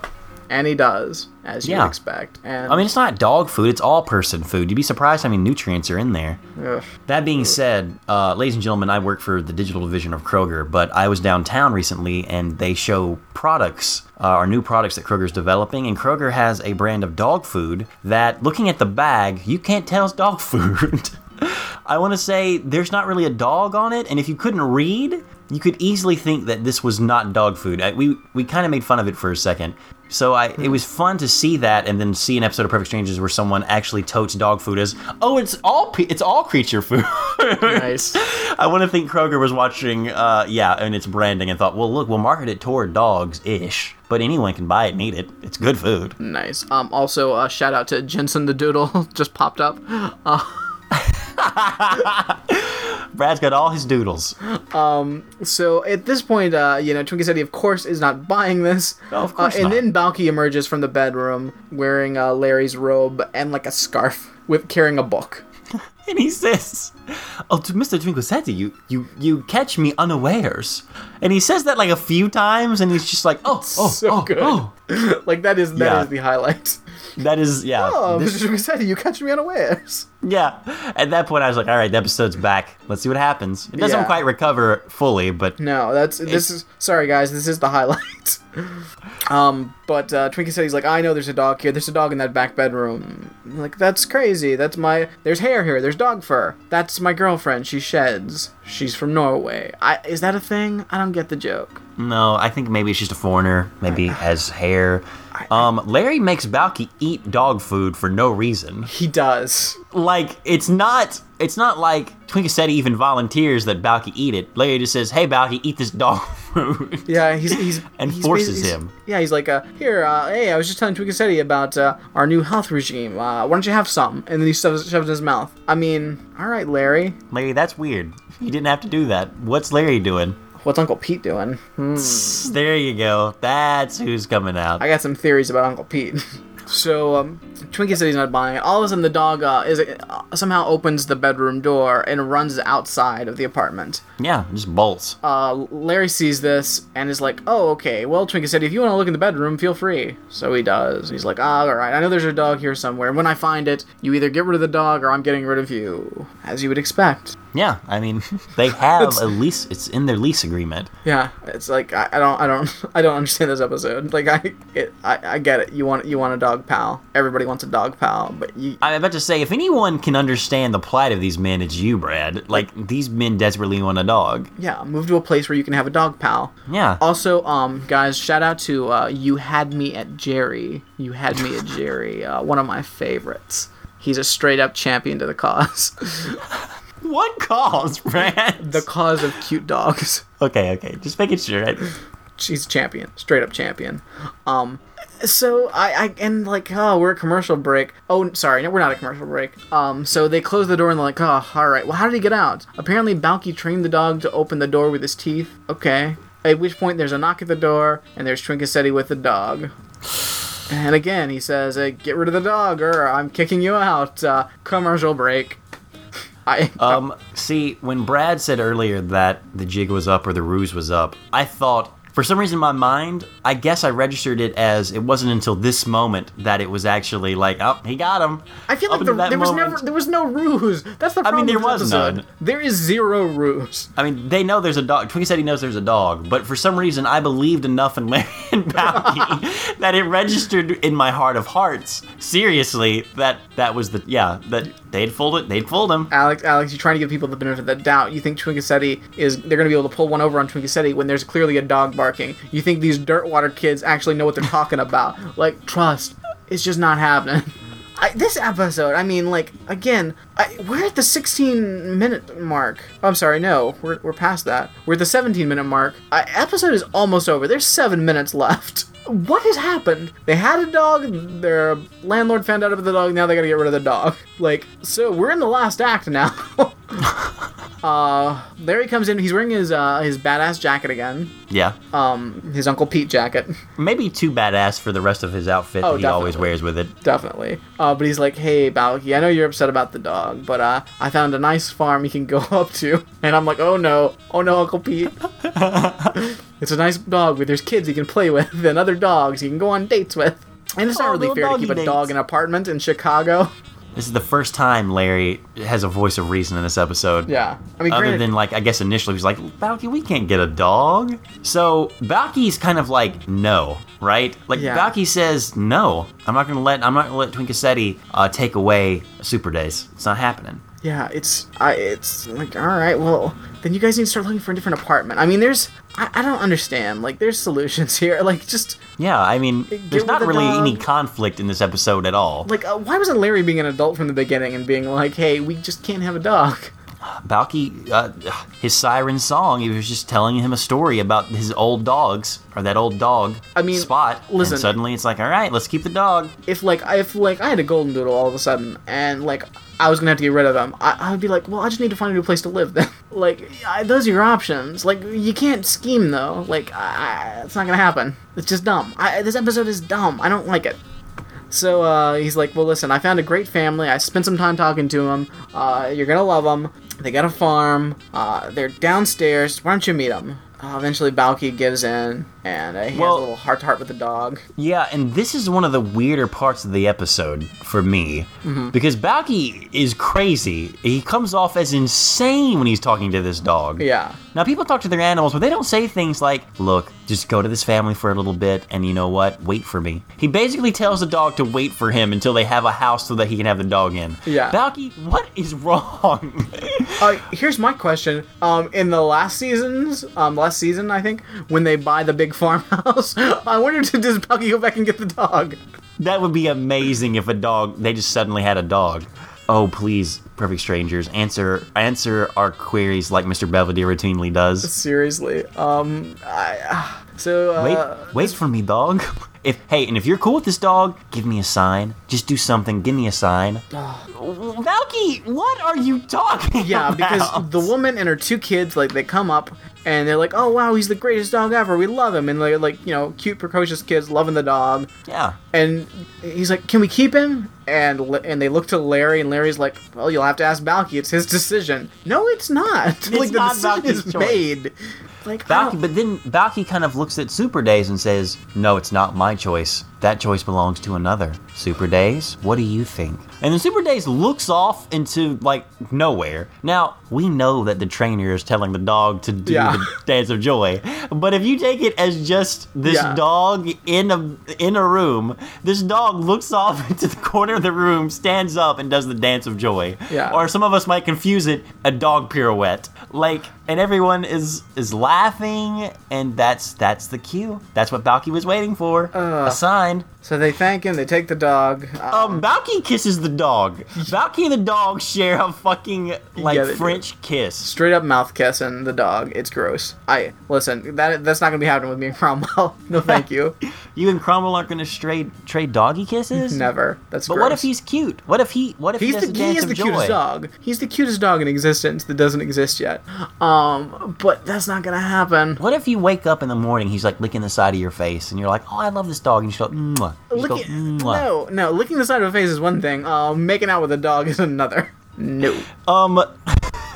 and he does, as you Yeah. expect. And I mean, it's not dog food; it's all person food. You'd be surprised how many nutrients are in there. ugh. That being said, uh, ladies and gentlemen, I work for the digital division of Kroger, but I was downtown recently and they show products, uh, or new products that Kroger's developing, and Kroger has a brand of dog food that, looking at the bag, you can't tell it's dog [laughs] food. I want to say there's not really a dog on it, and if you couldn't read, you could easily think that this was not dog food. I, we we kind of made fun of it for a second. So I, it was fun to see that, and then see an episode of Perfect Strangers where someone actually totes dog food as, oh, it's all pe- it's all creature food. nice. [laughs] I want to think Kroger was watching, uh, yeah, and its branding and thought, well, look, we'll market it toward dogs ish, but anyone can buy it and eat it. It's good food. Nice. Um, also, uh, shout out to Jensen the Doodle, [laughs] just popped up. Uh, [laughs] [laughs] Brad's got all his doodles. so at this point, uh, you know, Twinkacetti, of course, is not buying this. No, of course uh, and not. then Balki emerges from the bedroom wearing uh, Larry's robe and like a scarf, with carrying a book. [laughs] And he says, "Oh, to Mr. Twinkacetti, you you you catch me unawares." And he says that like a few times, and he's just like, "Oh, oh, So oh, good. oh." [laughs] like that is that Yeah. is the highlight. That is, yeah, Oh, this- Mr. Twinkacetti, you catch me unawares. yeah. At that point, I was like, "All right, the episode's back. Let's see what happens." It doesn't Yeah. quite recover fully, but No, that's this is sorry guys, this is the highlight. [laughs] um, but uh, he's like, I know there's a dog here. There's a dog in that back bedroom. I'm like that's crazy. That's my there's hair here. There's dog fur. That's my girlfriend. She sheds. She's from Norway. I is that a thing? I don't get the joke. No, I think maybe she's a foreigner. Maybe has hair. Um, Larry makes Balki eat dog food for no reason. He does. Like it's not. It's not like Twinkacetti even volunteers that Balki eat it. Larry just says, "Hey, Balki, eat this dog [laughs] food." Yeah, he's he's [laughs] And he's forces he's- him. Yeah, he's like, uh, here, uh, hey, I was just telling Twinkacetti about uh, our new health regime. Uh, why don't you have some? And then he shoves, shoves in his mouth. I mean, all right, Larry. Larry, that's weird. You didn't have to do that. What's Larry doing? What's Uncle Pete doing? Hmm. There you go. That's who's coming out. I got some theories about Uncle Pete. [laughs] so, um, Twinkacetti he's not buying it. All of a sudden, the dog uh, is uh, somehow opens the bedroom door and runs outside of the apartment. Yeah, just bolts. Uh, Larry sees this and is like, "Oh, okay. Well, Twinkacetti if you want to look in the bedroom, feel free." So he does. He's like, ah, "All right. I know there's a dog here somewhere. When I find it, you either get rid of the dog or I'm getting rid of you, as you would expect." Yeah, I mean, [laughs] they have a lease. It's in their lease agreement. Yeah, it's like I, I don't, I don't, [laughs] I don't understand this episode. Like I, it, I, I get it. You want, you want a dog pal. Everybody wants a dog pal, but you, I'm about to say, if anyone can understand the plight of these men, it's you, Brad. Like these men desperately want a dog. yeah, move to a place where you can have a dog pal. Yeah. Also, um, guys, shout out to uh, you had me at Jerry. You had me at Jerry. [laughs] Uh, one of my favorites. He's a straight up champion to the cause. [laughs] What cause, Brad? [laughs] the cause of cute dogs. okay, okay, just making sure. Right? She's a champion, straight up champion. Um, so I, I and like, oh, we're a commercial break. Oh, sorry, no, we're not a commercial break. Um, so they close the door and they're like, oh, all right. Well, how did he get out? Apparently, Balki trained the dog to open the door with his teeth. Okay. At which point, there's a knock at the door, and there's Twinkacetti with the dog. And again, he says, uh, "Get rid of the dog, or I'm kicking you out." Uh, commercial break. [laughs] I [laughs] Um, see, when Brad said earlier that the jig was up or the ruse was up, I thought for some reason in my mind, I guess I registered it as it wasn't until this moment that it was actually like, oh, he got him. I feel Up like the, there was moment- never there was no ruse. That's the problem. I mean, there was episode. none. There is zero ruse. I mean, they know there's a dog. Twinkacetti he knows there's a dog, but for some reason, I believed enough in Larry and Bounty that it registered in my heart of hearts. Seriously, that that was the yeah that they'd fooled it. They'd fooled him. Alex, Alex, you're trying to give people the benefit of the doubt. You think Twinkacetti is they're going to be able to pull one over on Twinkacetti when there's clearly a dog barking. You think these Dirtwater kids actually know what they're talking about? Like, trust, it's just not happening. [laughs] I, this episode, I mean, like again, I, we're at the 16 minute mark. Oh, I'm sorry, no, we're, we're past that. We're at the 17 minute mark. I, episode is almost over. There's seven minutes left. [laughs] What has happened? They had a dog. Their landlord found out about the dog. Now they gotta get rid of the dog. [laughs] Like, so we're in the last act now. [laughs] uh, Larry comes in. He's wearing his uh, his badass jacket again. Yeah, Um, his Uncle Pete jacket. maybe too badass for the rest of his outfit Oh, that he always wears with it. Definitely. Uh, but he's like, hey, Balki, I know you're upset about the dog, but uh, I found a nice farm you can go [laughs] up to. And I'm like, oh no, oh no, Uncle Pete. [laughs] it's a nice dog where there's kids he can play with [laughs] and other dogs he can go on dates with. And it's not Oh, really fair to keep a dates. dog in an apartment in Chicago. This is the first time Larry has a voice of reason in this episode. Yeah. I mean, Other granted, than like, I guess initially he's like, Balki, we can't get a dog. So Balki's kind of like, no, right? Like Yeah. Balki says, no, I'm not gonna let, I'm not gonna let Twinkacetti uh, take away Super Days. It's not happening. Yeah, it's I, it's like, all right, well, then you guys need to start looking for a different apartment. I mean, there's, I, I don't understand. Like, there's solutions [laughs] here. Like, just Yeah, I mean, there's not the really any conflict in this episode at all. like, uh, why wasn't Larry being an adult from the beginning and being like, hey, we just can't have a dog? [sighs] Balki, uh, his siren song, he was just telling him a story about his old dogs, or that old dog I mean, spot. listen- and suddenly it's like, all right, let's keep the dog. if like if like I had a golden doodle all of a sudden and like I was gonna have to get rid of him, I, I would be like, well, I just need to find a new place to live then. [laughs] like I, those are your options. Like you can't scheme though. Like I, I- it's not gonna happen. It's just dumb. I, this episode is dumb. I don't like it. So uh, he's like, well, listen, I found a great family. I spent some time talking to them. Uh, you're gonna love them. They got a farm. Uh, they're downstairs. Why don't you meet them? Uh, eventually, Balki gives in, and uh, he has Well- a little heart to heart with the dog. Yeah, and this is one of the weirder parts of the episode for me Mm-hmm. because Balki is crazy. He comes off as insane when he's talking to this dog. Yeah. Now, people talk to their animals, but they don't say things like, look, just go to this family for a little bit, and you know what? Wait for me. He basically tells the dog to wait for him until they have a house so that he can have the dog in. Yeah. Balki, what is wrong? [laughs] Uh, here's my question. Um, in the last seasons, um, last season I think, when they buy the big farmhouse, [laughs] I wonder does Bucky go back and get the dog? that would be amazing if a dog, they just suddenly had a dog. Oh, please, perfect strangers, answer answer our queries like Mr. Belvedere routinely does. Seriously. Um, I, so uh, Wait, wait for me, dog. [laughs] If hey, and if you're cool with this dog, give me a sign. Just do something. Give me a sign. [sighs] Balki, what are you talking Yeah, about? because the woman and her two kids, like, they come up and they're like, "Oh wow, he's the greatest dog ever. We love him." And they're like, you know, cute, precocious kids loving the dog. yeah, And he's like, "Can we keep him?" And and they look to Larry, and Larry's like, "Well, you'll have to ask Balki. It's his decision." No, it's not. [laughs] like the not decision Balki's is choice. made. Like, I but then Balki kind of looks at Super Days and says, "No, it's not my choice. That choice belongs to another." Super Days, what do you think? And then Super Days looks off into like nowhere. Now we know that the trainer is telling the dog to do Yeah. the [laughs] dance of joy, but if you take it as just this Yeah. dog in a in a room, this dog looks off [laughs] into the corner of the room, stands up, and does the dance of joy. Yeah. Or some of us might confuse it a dog pirouette. Like, and everyone is is laughing, and that's that's the cue. That's what Balki was waiting for. Uh. a sign fine so they thank him. They take the dog. Uh, Um, Balki kisses the dog. Balki and the dog share a fucking like Yeah, they do. French kiss. straight up mouth kissing the dog. It's gross. I listen. That that's not gonna be happening with me and Cromwell. [laughs] no, thank you. [laughs] You and Cromwell aren't gonna trade trade doggy kisses. Never. That's. But gross. what if he's cute? What if he? What if He's he the, he is the joy? cutest dog. He's the cutest dog in existence that doesn't exist yet. Um, but that's not gonna happen. What if you wake up in the morning, he's like licking the side of your face, and you're like, "Oh, I love this dog," and you go, Mwah. Go, "Mwah." no, no, licking the side of a face is one thing. Um, making out with a dog [laughs] is another. No. Um,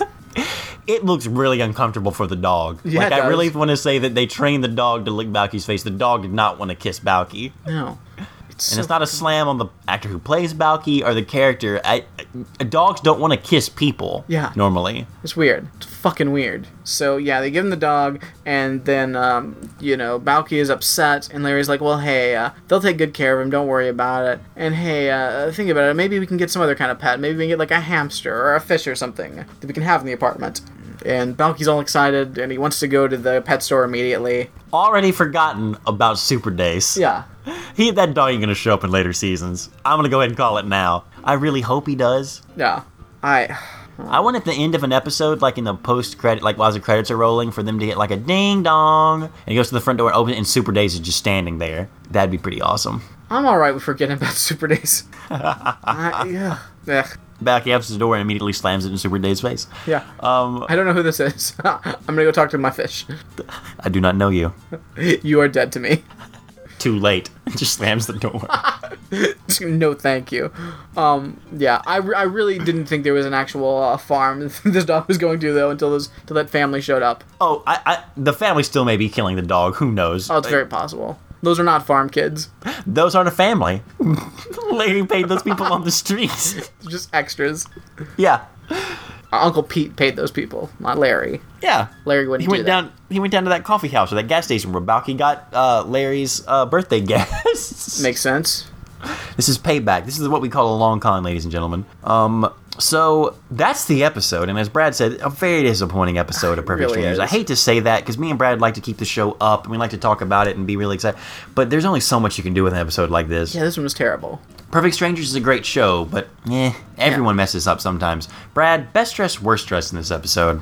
[laughs] it looks really uncomfortable for the dog. Yeah, like I really want to say that they trained the dog to lick Balki's face. The dog did not want to kiss Balki. No. It's And so it's not a slam on the actor who plays Balki or the character. I, I, dogs don't want to kiss people. Yeah. Normally. It's weird. It's fucking weird. So yeah, they give him the dog, and then um, you know Balki is upset, and Larry's like, "Well, hey, uh, they'll take good care of him. Don't worry about it. And hey, uh, think about it. Maybe we can get some other kind of pet. Maybe we can get like a hamster or a fish or something that we can have in the apartment." And Balki's all excited, and he wants to go to the pet store immediately. Already forgotten about Super Days. Yeah, [laughs] He that dog ain't gonna show up in later seasons. I'm gonna go ahead and call it now. I really hope he does. yeah. I I want at the end of an episode, like in the post credit, like while the credits are rolling, for them to get like a ding dong, and he goes to the front door and opens it, and Super Days is just standing there. That'd be pretty awesome. I'm all right with forgetting about Super Days. [laughs] I, yeah. Ugh. Back he opens the door and immediately slams it in Super Days' face. Yeah. Um, I don't know who this is. [laughs] I'm gonna go talk to my fish. I do not know you. You are dead to me. Too late. [laughs] Just slams the door. [laughs] no, thank you. Um, yeah, I, re- I really didn't think there was an actual uh, farm [laughs] this dog was going to though until this until that family showed up. oh, I, I, the family still may be killing the dog. Who knows? Oh, it's very possible. Those are not farm kids. [gasps] Those aren't a family. Larry paid those people on the streets. Just extras. yeah, Uncle Pete paid those people, not Larry. yeah. Larry wouldn't He do went that. down. He went down to that coffee house or that gas station where Balky got uh, Larry's uh, birthday [laughs] gas. Makes sense. This is payback. This is what we call a long con, ladies and gentlemen. Um, so that's the episode, and as Brad said, a very disappointing episode of [laughs] Perfect really Strangers. is. I hate to say that because me and Brad like to keep the show up, and we like to talk about it and be really excited. But there's only so much you can do with an episode like this. Yeah, this one was terrible. Perfect Strangers is a great show, but eh, everyone messes up sometimes. Brad, best dressed, worst dressed in this episode.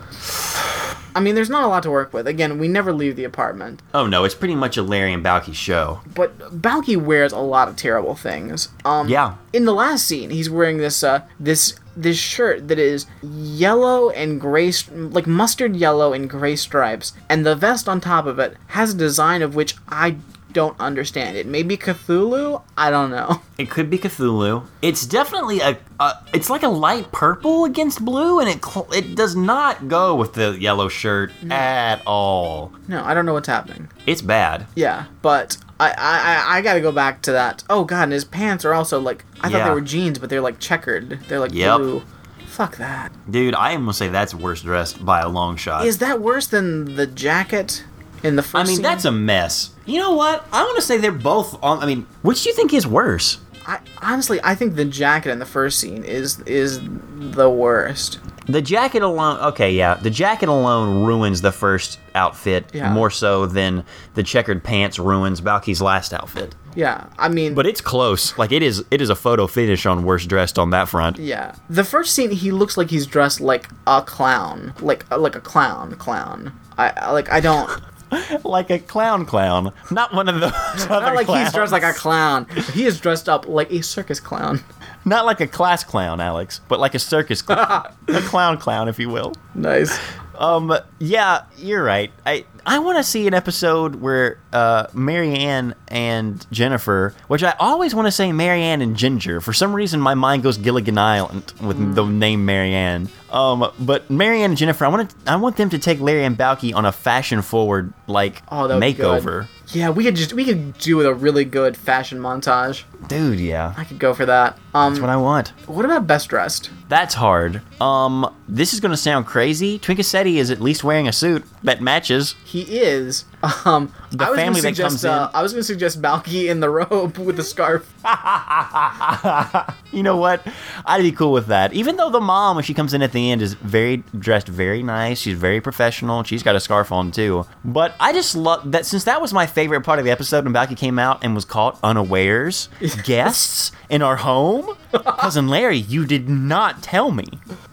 I mean, there's not a lot to work with. Again, we never leave the apartment. Oh no, it's pretty much a Larry and Balki show. But Balki wears a lot of terrible things. Um, Yeah. In the last scene, he's wearing this uh this this shirt that is yellow and gray, like mustard yellow and gray stripes, and the vest on top of it has a design of which I don't understand. It may be Cthulhu. I don't know. [laughs] It could be Cthulhu. It's definitely a. a it's like a light purple against blue, and it cl- it does not go with the yellow shirt at all. No, I don't know what's happening. It's bad. Yeah, but I I I, I got to go back to that. Oh God, and his pants are also like I thought they were jeans, but they're like checkered. They're like Yep. blue. Fuck that. Dude, I am gonna say that's worse dressed by a long shot. Is that worse than the jacket in the first? I mean, scene? that's a mess. You know what? I want to say they're both on. I mean, which do you think is worse? I, honestly, I think the jacket in the first scene is is the worst. The jacket alone. Okay, yeah. The jacket alone ruins the first outfit Yeah. more so than the checkered pants ruins Balki's last outfit. Yeah, I mean, But it's close. Like it is. It is a photo finish on worst dressed on that front. yeah, the first scene he looks like he's dressed like a clown, like like a clown, clown. I I- like I don't. [laughs] like a clown clown, not one of those. other Not like clowns. he's dressed like a clown. He is dressed up like a circus clown. not like a class clown, Alex, but like a circus clown, [laughs] a clown clown, if you will. Nice. Um, yeah, you're right. I I want to see an episode where uh, Marianne and Jennifer, which I always want to say Marianne and Ginger. For some reason, my mind goes Gilligan Island with Mm. the name Marianne. Um, but Marianne and Jennifer, I want to I want them to take Larry and Balki on a fashion forward like Oh, makeover. Yeah, we could just we could do a really good fashion montage. Dude, yeah, I could go for that. Um, that's what I want. what about best dressed? That's hard. Um, this is gonna sound crazy. Twinkacetti is at least wearing a suit that matches. He is. Um, The I family gonna that comes uh, in- I was going to suggest Balki in the [laughs] robe with the scarf. [laughs] You know what? I'd be cool with that. Even though the mom, when she comes in at the end, is very dressed very nice. She's very professional. She's got a scarf on too. But I just love that since that was my favorite part of the episode when Balki came out and was caught unawares. [laughs] guests in our home? Cousin Larry, you did not tell me.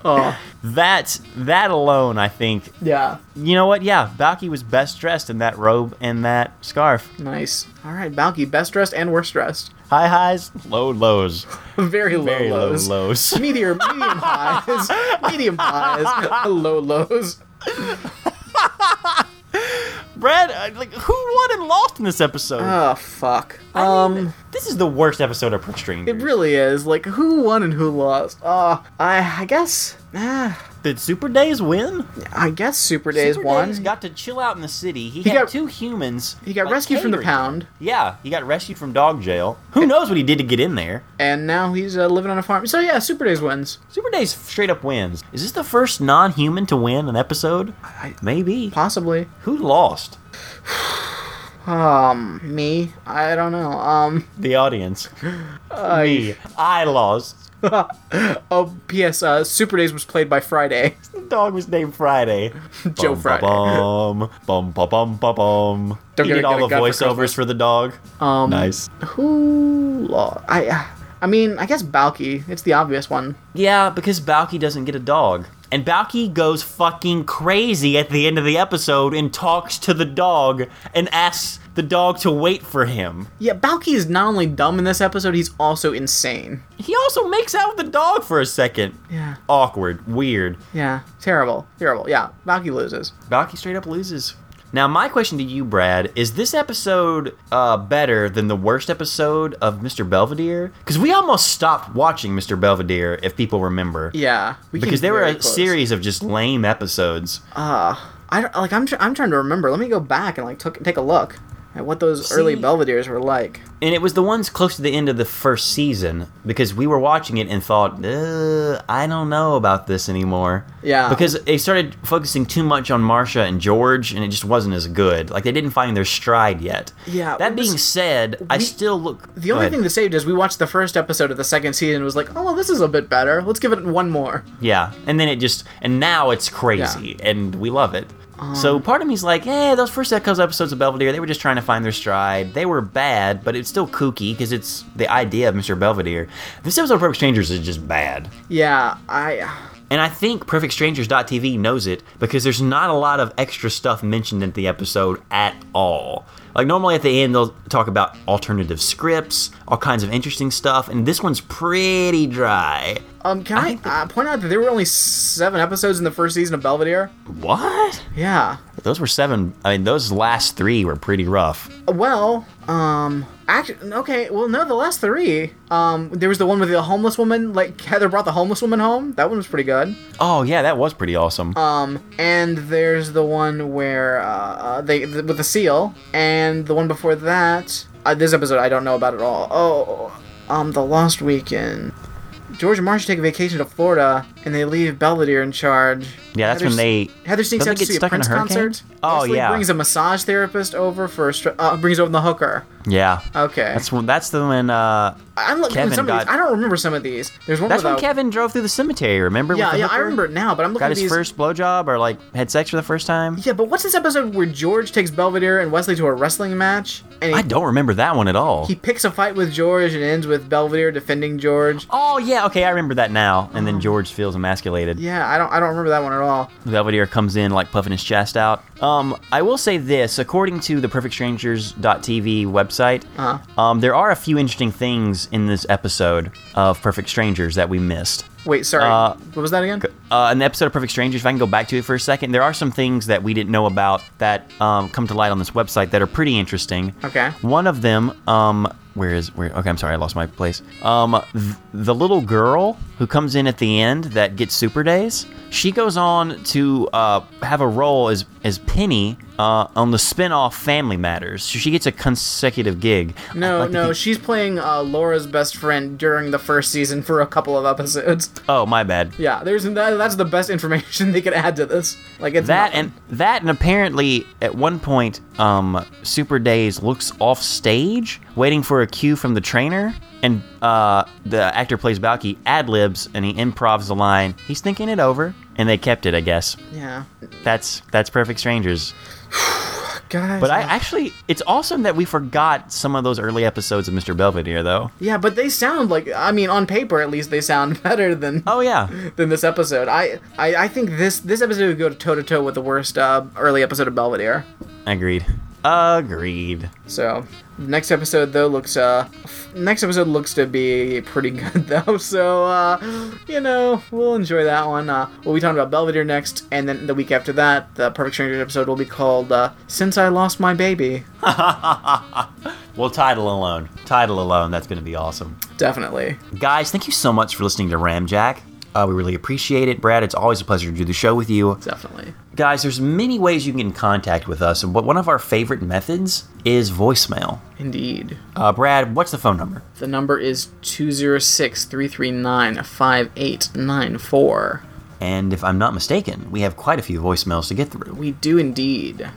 Oh, That that alone, I think. yeah, You know what? Yeah, Balki was best dressed in that robe and that scarf. nice. All right, Balki, best dressed and worst dressed. High highs, low lows. [laughs] Very low Very low lows. lows. [laughs] Medium, medium highs, [laughs] medium highs, low lows. Brad, uh, like who won and lost in this episode? Oh fuck. Um, This is the worst episode of Perfect Strangers. It really is. Like, who won and who lost? Uh, I, I guess, ah, Did Super Days win? I guess Super Days Super won. Days got to chill out in the city. He, He had got- two humans. he got like, rescued from the catering pound. Yeah, he got rescued from dog jail. Who knows what he did to get in there? and now he's uh, living on a farm. So yeah, Super Days wins. Super Days straight up wins. Is this the first non-human to win an episode? Maybe. Possibly. Who lost? [sighs] [sighs] [sighs] Um, me. I don't know. Um. The audience. Me. I lost. [laughs] Oh, P.S. Uh, Super Days was played by Friday. The dog was named Friday. [laughs] Joe Bum, Friday. Bum, bum, bum, bum, bum, bum. Don't He get did a- all the gun for voiceovers for the dog. Um, Nice. Who lost? I. I mean, I guess Balki. It's the obvious one. Yeah, because Balki doesn't get a dog. And Balki goes fucking crazy at the end of the episode and talks to the dog and asks the dog to wait for him. Yeah, Balki is not only dumb in this episode, he's also insane. He also makes out with the dog for a second. Yeah. Awkward, weird. Yeah. Terrible. Terrible. Yeah. Balki loses. Balki straight up loses. Now, my question to you, Brad, is this episode uh, better than the worst episode of Mr. Belvedere? Because we almost stopped watching Mr. Belvedere, if people remember. Yeah. We Because there were a close. series of just lame episodes. Uh, I don't, like. I'm. Tr- I'm trying to remember. Let me go back and like took take a look at what those early Belvederes were like. And it was the ones close to the end of the first season because we were watching it and thought, uh, I don't know about this anymore. Yeah. Because they started focusing too much on Marsha and George and it just wasn't as good. Like they didn't find their stride yet. Yeah, That it was- being said, I still look. The only thing that saved is we watched the first episode of the second season and was like, oh, well, this is a bit better. Let's give it one more. Yeah, and then it just and now it's crazy, and we love it. So Um, part of me's like, eh, those first couple episodes of Belvedere, they were just trying to find their stride. They were bad, but it's still kooky because it's the idea of Mr. Belvedere. This episode of Perfect Strangers is just bad. Yeah, I. And I think PerfectStrangers.tv knows it because there's not a lot of extra stuff mentioned in the episode at all. Like normally at the end they'll talk about alternative scripts, all kinds of interesting stuff, and this one's pretty dry. Um, can I, uh, point out that there were only seven episodes in the first season of Belvedere? What? Yeah. Those were seven. I mean, those last three were pretty rough. Well, um, actually, okay. Well, no, the last three. Um, there was the one with the homeless woman. Like [laughs] Heather brought the homeless woman home. That one was pretty good. Oh yeah, that was pretty awesome. Um, and there's the one where uh, uh they th- with the seal, and the one before that. Uh, this episode I don't know about at all. Oh, um, the Lost Weekend. George and Marsha take a vacation to Florida, and they leave Belvedere in charge. Yeah, that's Heather when they. Heather sneaks out to see a Prince concert. Oh, Leslie yeah. brings a massage therapist over for uh, brings over the hooker. Yeah. Okay. That's when. That's the when. Uh, I'm looking Kevin some got- of these. I don't remember some of these. There's one that's when Kevin drove through the cemetery. Remember? Yeah, yeah, I remember it now, but I'm looking Got at his these. first blowjob or like had sex for the first time. Yeah, but what's this episode where George takes Belvedere and Wesley to a wrestling match, and he, I don't remember that one at all. he picks a fight with George and ends with Belvedere defending George. Oh yeah, okay, I remember that now. And then George feels emasculated. Yeah, I don't I don't remember that one all. Belvedere comes in like puffing his chest out. Um, I will say this: according to the PerfectStrangers.tv website, Uh-huh. um, there are a few interesting things in this episode of Perfect Strangers that we missed. Wait, sorry. Uh, what was that again? Uh, in the episode of Perfect Strangers, if I can go back to it for a second, there are some things that we didn't know about that um, come to light on this website that are pretty interesting. Okay. One of them, um, where is where? Okay, I'm sorry, I lost my place. Um, th- the little girl who comes in at the end that gets Super Days, she goes on to uh, have a role as as Penny uh, on the spin-off Family Matters. So she gets a consecutive gig. No, like no, think- she's playing uh, Laura's best friend during the first season for a couple of episodes. [laughs] oh, my bad. Yeah, there's that, that's the best information [laughs] they could add to this. Like it's That nothing. and that and apparently at one point, um, Super Days looks off stage, waiting for a cue from the trainer, and uh, the actor plays Balki ad libs and he improvs the line. He's thinking it over, and they kept it, I guess. yeah, That's that's Perfect Strangers. [sighs] guys. But I actually, it's awesome that we forgot some of those early episodes of Mr. Belvedere, though. yeah, but they sound like I mean, on paper at least they sound [laughs] better than Oh yeah, [laughs] than this episode. I, I I think this this episode would go toe to toe with the worst uh, early episode of Belvedere. agreed. Agreed. So next episode though looks uh f- next episode looks to be pretty [laughs] good though. So uh you know we'll enjoy that one. Uh, we'll be talking about Belvedere next, and then the week after that, the Perfect Strangers episode will be called uh, "Since I Lost My Baby." [laughs] Well, title alone, title alone, that's going to be awesome. Definitely. Guys, thank you so much for listening to Ramjack. Uh, we really appreciate it, Brad. It's always a pleasure to do the show with you. Definitely. Guys, there's many ways you can get in contact with us, and what one of our favorite methods is voicemail. Indeed. Uh, Brad, what's the phone number? The number is 206 339 5894. And if I'm not mistaken, we have quite a few voicemails to get through. We do indeed.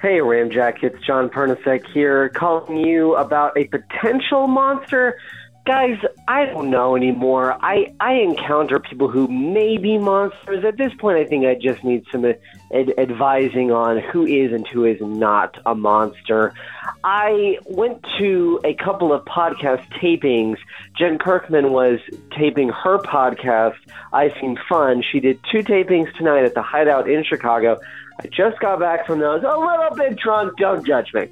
Hey, Ramjack, it's John Pernasek here, calling you about a potential monster. Guys, I don't know anymore. I, I encounter people who may be monsters. At this point, I think I just need some ad- advising on who is and who is not a monster. I went to a couple of podcast tapings. Jen Kirkman was taping her podcast, I Seem Fun. She did two tapings tonight at the Hideout in Chicago. I just got back from those, a little bit drunk, don't judge me.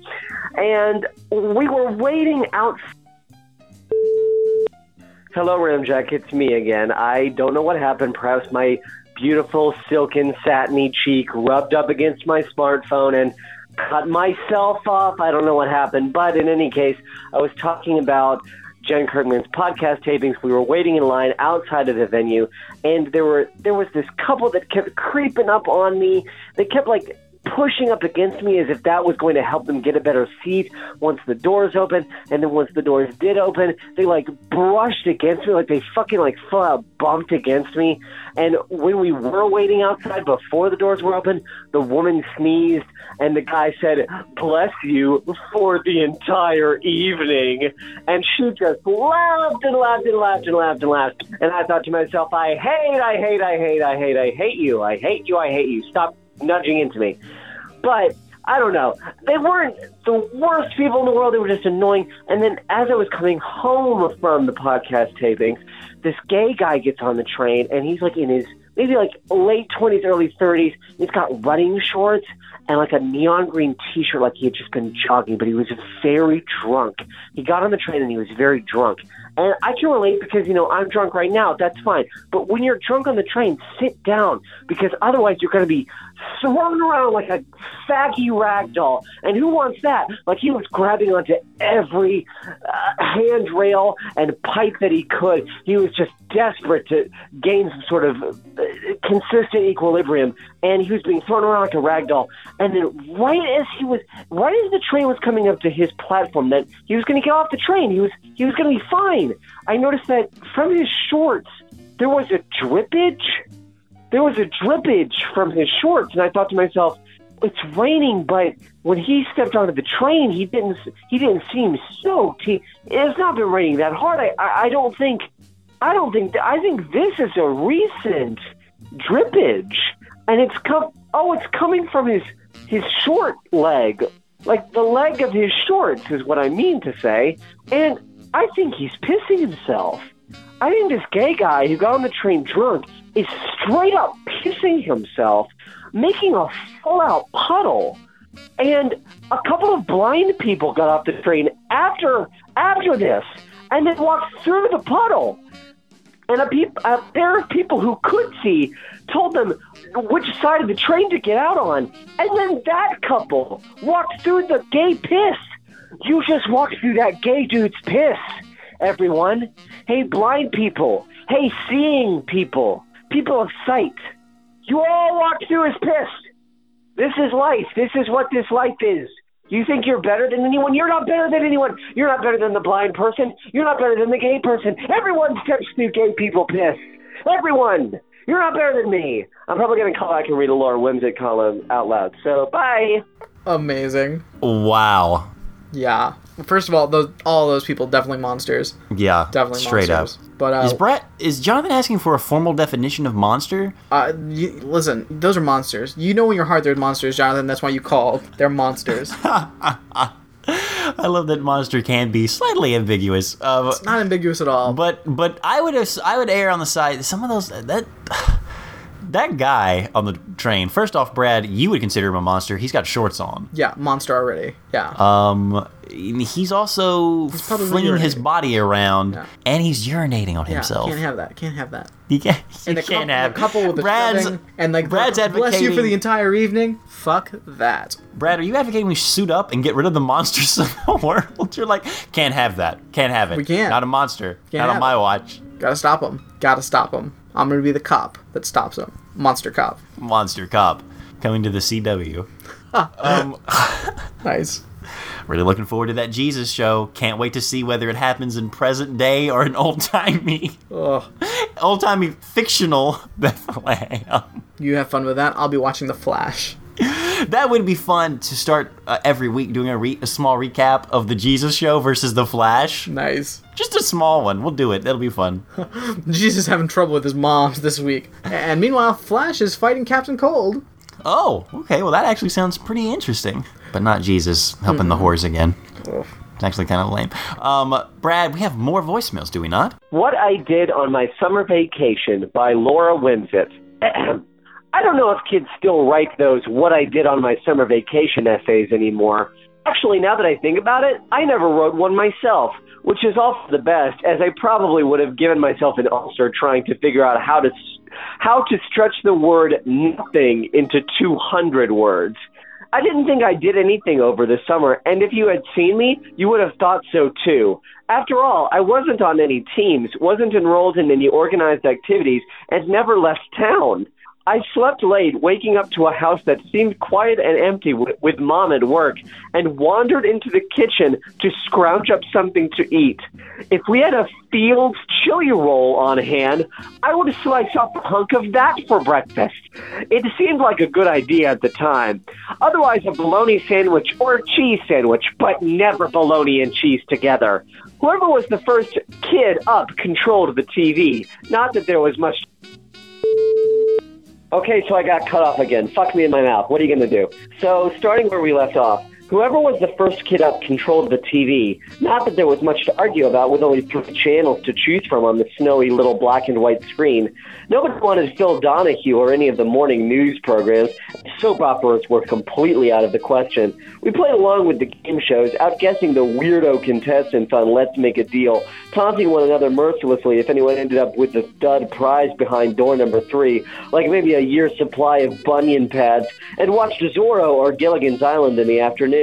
And we were waiting out. Hello, Ramjack, it's me again. I don't know what happened. Perhaps my beautiful, silken, satiny cheek rubbed up against my smartphone and cut myself off. I don't know what happened. But in any case, I was talking about Jen Kirkman's podcast tapings. We were waiting in line outside of the venue, and there were there was this couple that kept creeping up on me. They kept like pushing up against me as if that was going to help them get a better seat once the doors open. And then once the doors did open, they like brushed against me, like they fucking like full out bumped against me. And when we were waiting outside before the doors were open, the woman sneezed and the guy said, bless you for the entire evening. And she just laughed and laughed and laughed and laughed and laughed. And I thought to myself, I hate, I hate, I hate, I hate, I hate you. I hate you, I hate you. Stop nudging into me. But I don't know. They weren't the worst people in the world. They were just annoying. And then as I was coming home from the podcast tapings, this gay guy gets on the train and he's like in his maybe like late 20s, early 30s. He's got running shorts and like a neon green t shirt, like he had just been jogging, but he was very drunk. He got on the train and he was very drunk. And I can relate because, you know, I'm drunk right now. That's fine. But when you're drunk on the train, sit down because otherwise you're going to be thrown around like a faggy rag doll. And who wants that? Like he was grabbing onto every uh, handrail and pipe that he could. He was just desperate to gain some sort of uh, consistent equilibrium. And he was being thrown around like a rag doll. And then right as he was, right as the train was coming up to his platform, that he was going to get off the train. He was, he was going to be fine. I noticed that from his shorts, there was a drippage there was a drippage from his shorts, and I thought to myself, "It's raining." But when he stepped onto the train, he didn't. He didn't seem soaked. He, it's not been raining that hard. I, I, I don't think. I don't think. I think this is a recent drippage, and it's come. Oh, it's coming from his his short leg, like the leg of his shorts, is what I mean to say. And I think he's pissing himself. I think this gay guy who got on the train drunk is straight up pissing himself, making a full out puddle. And a couple of blind people got off the train after after this, and then walked through the puddle. And a peop- a pair of people who could see told them which side of the train to get out on. And then that couple walked through the gay piss. You just walked through that gay dude's piss, everyone. Hey, blind people. Hey, seeing people. People of sight. You all walk through his piss. This is life. This is what this life is. You think you're better than anyone? You're not better than anyone. You're not better than the blind person. You're not better than the gay person. Everyone steps through gay people piss. Everyone. You're not better than me. I'm probably going to call back and read a Laura Whimsic column out loud. So, bye. Amazing. Wow. Yeah. First of all, those all those people definitely monsters. Yeah. Definitely Straight monsters. up. But uh, Is Brett? Is Jonathan asking for a formal definition of monster? uh, you, listen, those are monsters. You know in your heart they're monsters, Jonathan. That's why you call. They're monsters. [laughs] I love that monster can be slightly ambiguous. Uh, Not ambiguous at all. but but I would have I would err on the side some of those that that guy on the train. First off, Brad, you would consider him a monster. He's got shorts on. Yeah, monster already. Yeah. Um, he's also he's probably flinging his body around, Yeah. and he's urinating on yeah, himself. can't have that. Can't have that. You can't, you And the, can't have the couple with the Brad's. shoving and like Brad's the, bless you for the entire evening. Fuck that. Brad, are you advocating we suit up and get rid of the monsters [laughs] of the world? You're like, can't have that. Can't have it. We can't. Not a monster. Can't Not on my it. watch. Gotta stop him. Gotta stop him. I'm gonna be the cop that stops him. Monster cop. Monster cop coming to the CW. um, [laughs] Nice. really looking forward to that Jesus show. Can't wait to see whether it happens in present day or an old timey, [laughs] old timey fictional Bethlehem. You have fun with that. I'll be watching The Flash. [laughs] That would be fun to start uh, every week doing a, re- a small recap of the Jesus show versus the Flash. Nice. Just a small one. We'll do it. That'll be fun. [laughs] Jesus having trouble with his moms this week. And meanwhile, Flash is fighting Captain Cold. Oh, okay. Well, that actually sounds pretty interesting. But not Jesus helping the whores again. It's actually kind of lame. Um, Brad, we have more voicemails, do we not? What I Did on My Summer Vacation by Laura Wimsett. [clears throat] I don't know if kids still write those What I Did on My Summer Vacation essays anymore. Actually, now that I think about it, I never wrote one myself, which is all for the best, as I probably would have given myself an ulcer trying to figure out how to how to stretch the word nothing into 200 words. I didn't think I did anything over the summer, and if you had seen me, you would have thought so too. After all, I wasn't on any teams, wasn't enrolled in any organized activities, and never left town. I slept late, waking up to a house that seemed quiet and empty with, with mom at work, and wandered into the kitchen to scrounge up something to eat. If we had a Fields chili roll on hand, I would slice off a hunk of that for breakfast. It seemed like a good idea at the time. Otherwise, a bologna sandwich or a cheese sandwich, but never bologna and cheese together. Whoever was the first kid up controlled the TV. Not that there was much Okay, so I got cut off again. Fuck me in my mouth. What are you going to do? So, starting where we left off, whoever was the first kid up controlled the TV. Not that there was much to argue about with only three channels to choose from on the snowy little black and white screen. Nobody wanted Phil Donahue or any of the morning news programs. Soap operas were completely out of the question. We played along with the game shows, outguessing the weirdo contestants on Let's Make a Deal, taunting one another mercilessly if anyone ended up with the stud prize behind door number three, like maybe a year's supply of bunion pads, and watched Zorro or Gilligan's Island in the afternoon.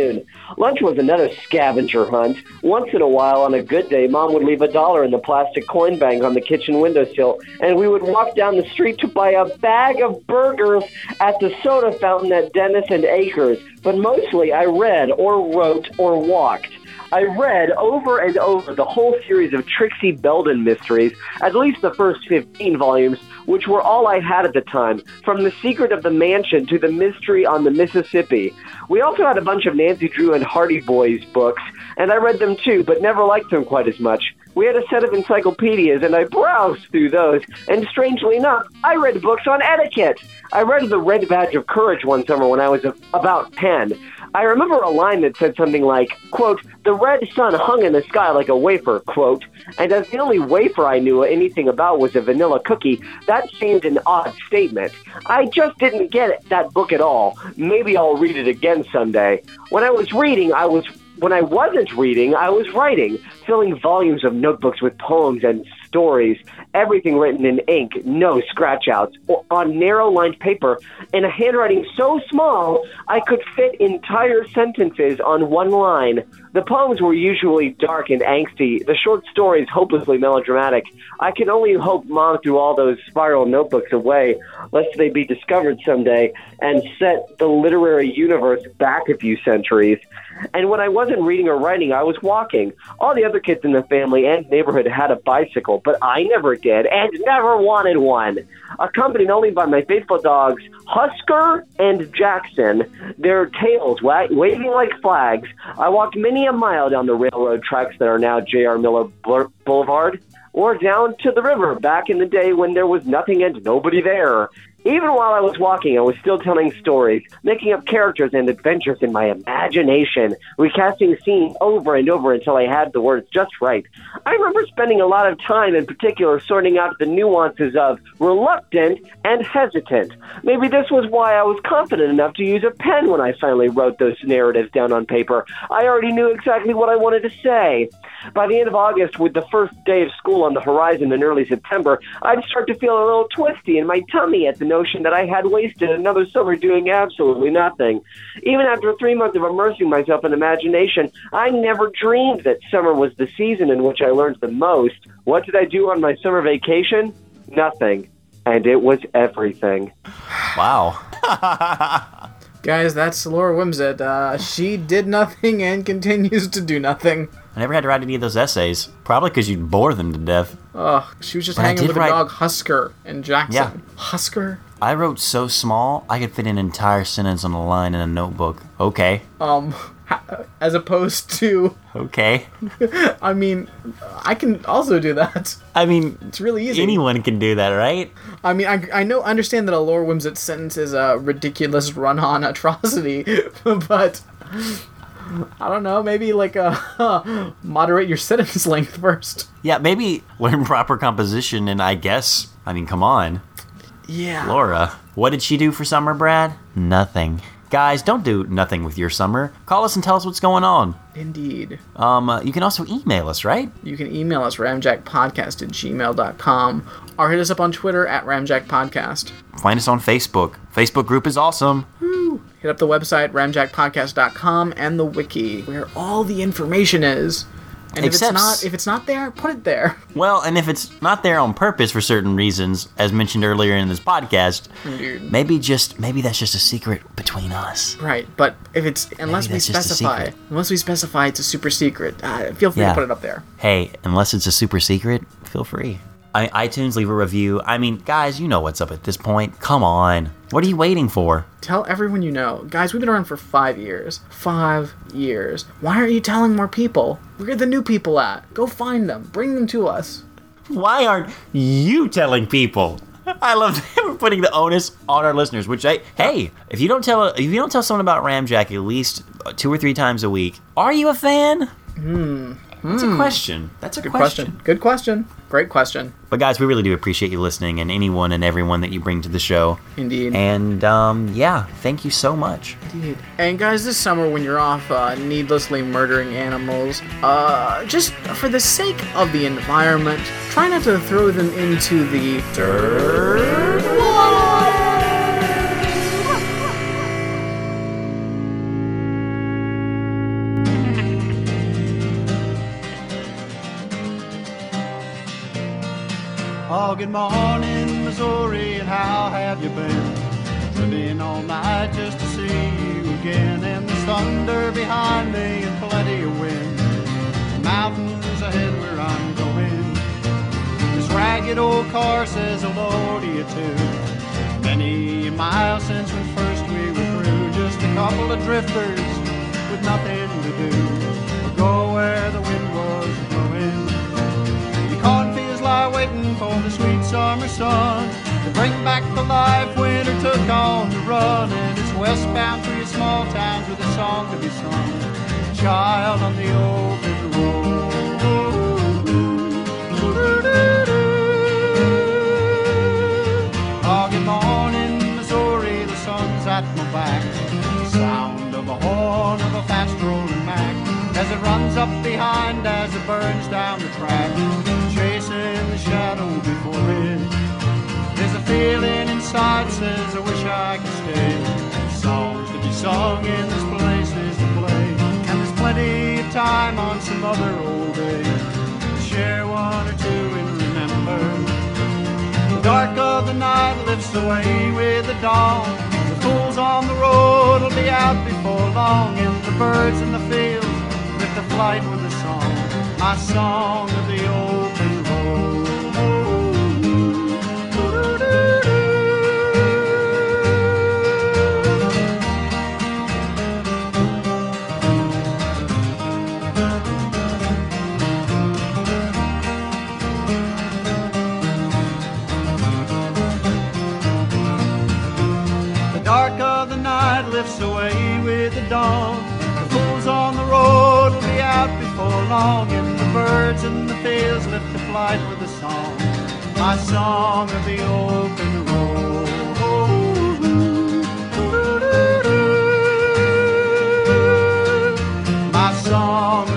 Lunch was another scavenger hunt. Once in a while, on a good day, Mom would leave a dollar in the plastic coin bank on the kitchen windowsill, and we would walk down the street to buy a bag of burgers at the soda fountain at Dennis and Acres. But mostly, I read or wrote or walked. I read over and over the whole series of Trixie Belden mysteries, at least the first 15 volumes, which were all I had at the time, from The Secret of the Mansion to The Mystery on the Mississippi. We also had a bunch of Nancy Drew and Hardy Boys books, and I read them too, but never liked them quite as much. We had a set of encyclopedias, and I browsed through those, and strangely enough, I read books on etiquette. I read The Red Badge of Courage one summer when I was about 10. I remember a line that said something like, quote, the red sun hung in the sky like a wafer, quote, and as the only wafer I knew anything about was a vanilla cookie, that seemed an odd statement. I just didn't get that book at all. Maybe I'll read it again someday. When I was reading, I was when I wasn't reading, I was writing, filling volumes of notebooks with poems and stories, everything written in ink, no scratch outs, on narrow lined paper, in a handwriting so small I could fit entire sentences on one line. The poems were usually dark and angsty, the short stories hopelessly melodramatic. I can only hope Mom threw all those spiral notebooks away, lest they be discovered someday and set the literary universe back a few centuries. And when I wasn't reading or writing, I was walking. All the other kids in the family and neighborhood had a bicycle, but I never did and never wanted one. Accompanied only by my faithful dogs, Husker and Jackson, their tails wa- waving like flags, I walked many a mile down the railroad tracks that are now J.R. Miller Boulevard or down to the river back in the day when there was nothing and nobody there. Even while I was walking, I was still telling stories, making up characters and adventures in my imagination, recasting scenes over and over until I had the words just right. I remember spending a lot of time in particular sorting out the nuances of reluctant and hesitant. Maybe this was why I was confident enough to use a pen when I finally wrote those narratives down on paper. I already knew exactly what I wanted to say. By the end of August, with the first day of school on the horizon in early September, I'd start to feel a little twisty in my tummy at the notion that I had wasted another summer doing absolutely nothing. Even after three months of immersing myself in imagination, I never dreamed that summer was the season in which I learned the most. What did I do on my summer vacation? Nothing. And it was everything. Wow. [laughs] Guys, that's Laura Wimsett. Uh, she did nothing and continues to do nothing. I never had to write any of those essays. Probably because you'd bore them to death. Ugh, she was just But hanging with the write- dog Husker in Jackson. Yeah. Husker? I wrote so small, I could fit an entire sentence on a line in a notebook. Okay. Um, as opposed to, Okay. [laughs] I mean, I can also do that. I mean, It's really easy. anyone can do that, right? I mean, I, I know, understand that a Lore Wimsett sentence is a ridiculous run-on [laughs] atrocity, [laughs] but I don't know, maybe like a [laughs] moderate your sentence length first. Yeah, maybe learn proper composition, and I guess, I mean, come on. Yeah. Laura, what did she do for summer, Brad? Nothing. Guys, don't do nothing with your summer. Call us and tell us what's going on. Indeed. Um, uh, you can also email us, right? You can email us ramjackpodcast at gmail.com or hit us up on Twitter at ramjackpodcast. Find us on Facebook. Facebook group is awesome. Hit up the website ramjackpodcast.com and the wiki where all the information is. And if Except- it's not if it's not there, put it there. [laughs] Well, and if it's not there on purpose for certain reasons, as mentioned earlier in this podcast, Dude. maybe just maybe that's just a secret between us. Right, but if it's unless we that's just a specify unless we specify it's a super secret, uh, feel free Yeah. to put it up there. Hey, unless it's a super secret, feel free. I, iTunes, leave a review. I mean, guys, you know what's up at this point. Come on. What are you waiting for? Tell everyone you know. Guys, we've been around for five years. Five years. Why aren't you telling more people? Where are the new people at? Go find them. Bring them to us. Why aren't you telling people? I love [laughs] that we're putting the onus on our listeners. Which I hey, if you don't tell if you don't tell someone about Ramjack at least two or three times a week, are you a fan? Hmm. That's a question. That's a Good question. question. Good question. Great question. But guys, we really do appreciate you listening and anyone and everyone that you bring to the show. Indeed. And um, yeah, thank you so much. Indeed. And guys, this summer when you're off uh, needlessly murdering animals, uh, just for the sake of the environment, try not to throw them into the dirt. Good morning, Missouri, and how have you been? Driven all night just to see you again, and there's thunder behind me and plenty of wind. The Mountains ahead where I'm going. This ragged old car says hello to you too. Many miles since when first we were through, just a couple of drifters with nothing to do. Or go where the wind. The waiting for the sweet summer sun to bring back the life winter took on the run. And it's westbound through your small towns with a song to be sung. Child on the open road. Oh, morning, Missouri, the sun's at my back. The sound of a horn of a fast rolling Mack as it runs up behind as it burns down the track, shadow before it. There's a feeling inside says I wish I could stay. Songs to be sung and there's places to play, and there's plenty of time on some other old day share one or two and remember. The dark of the night lifts away with the dawn. The fools on the road will be out before long, and the birds in the fields lift a flight with a song. My song of the open away with the dawn. The fools on the road will be out before long, and the birds in the fields lift the flight with a song. My song of the open road. My song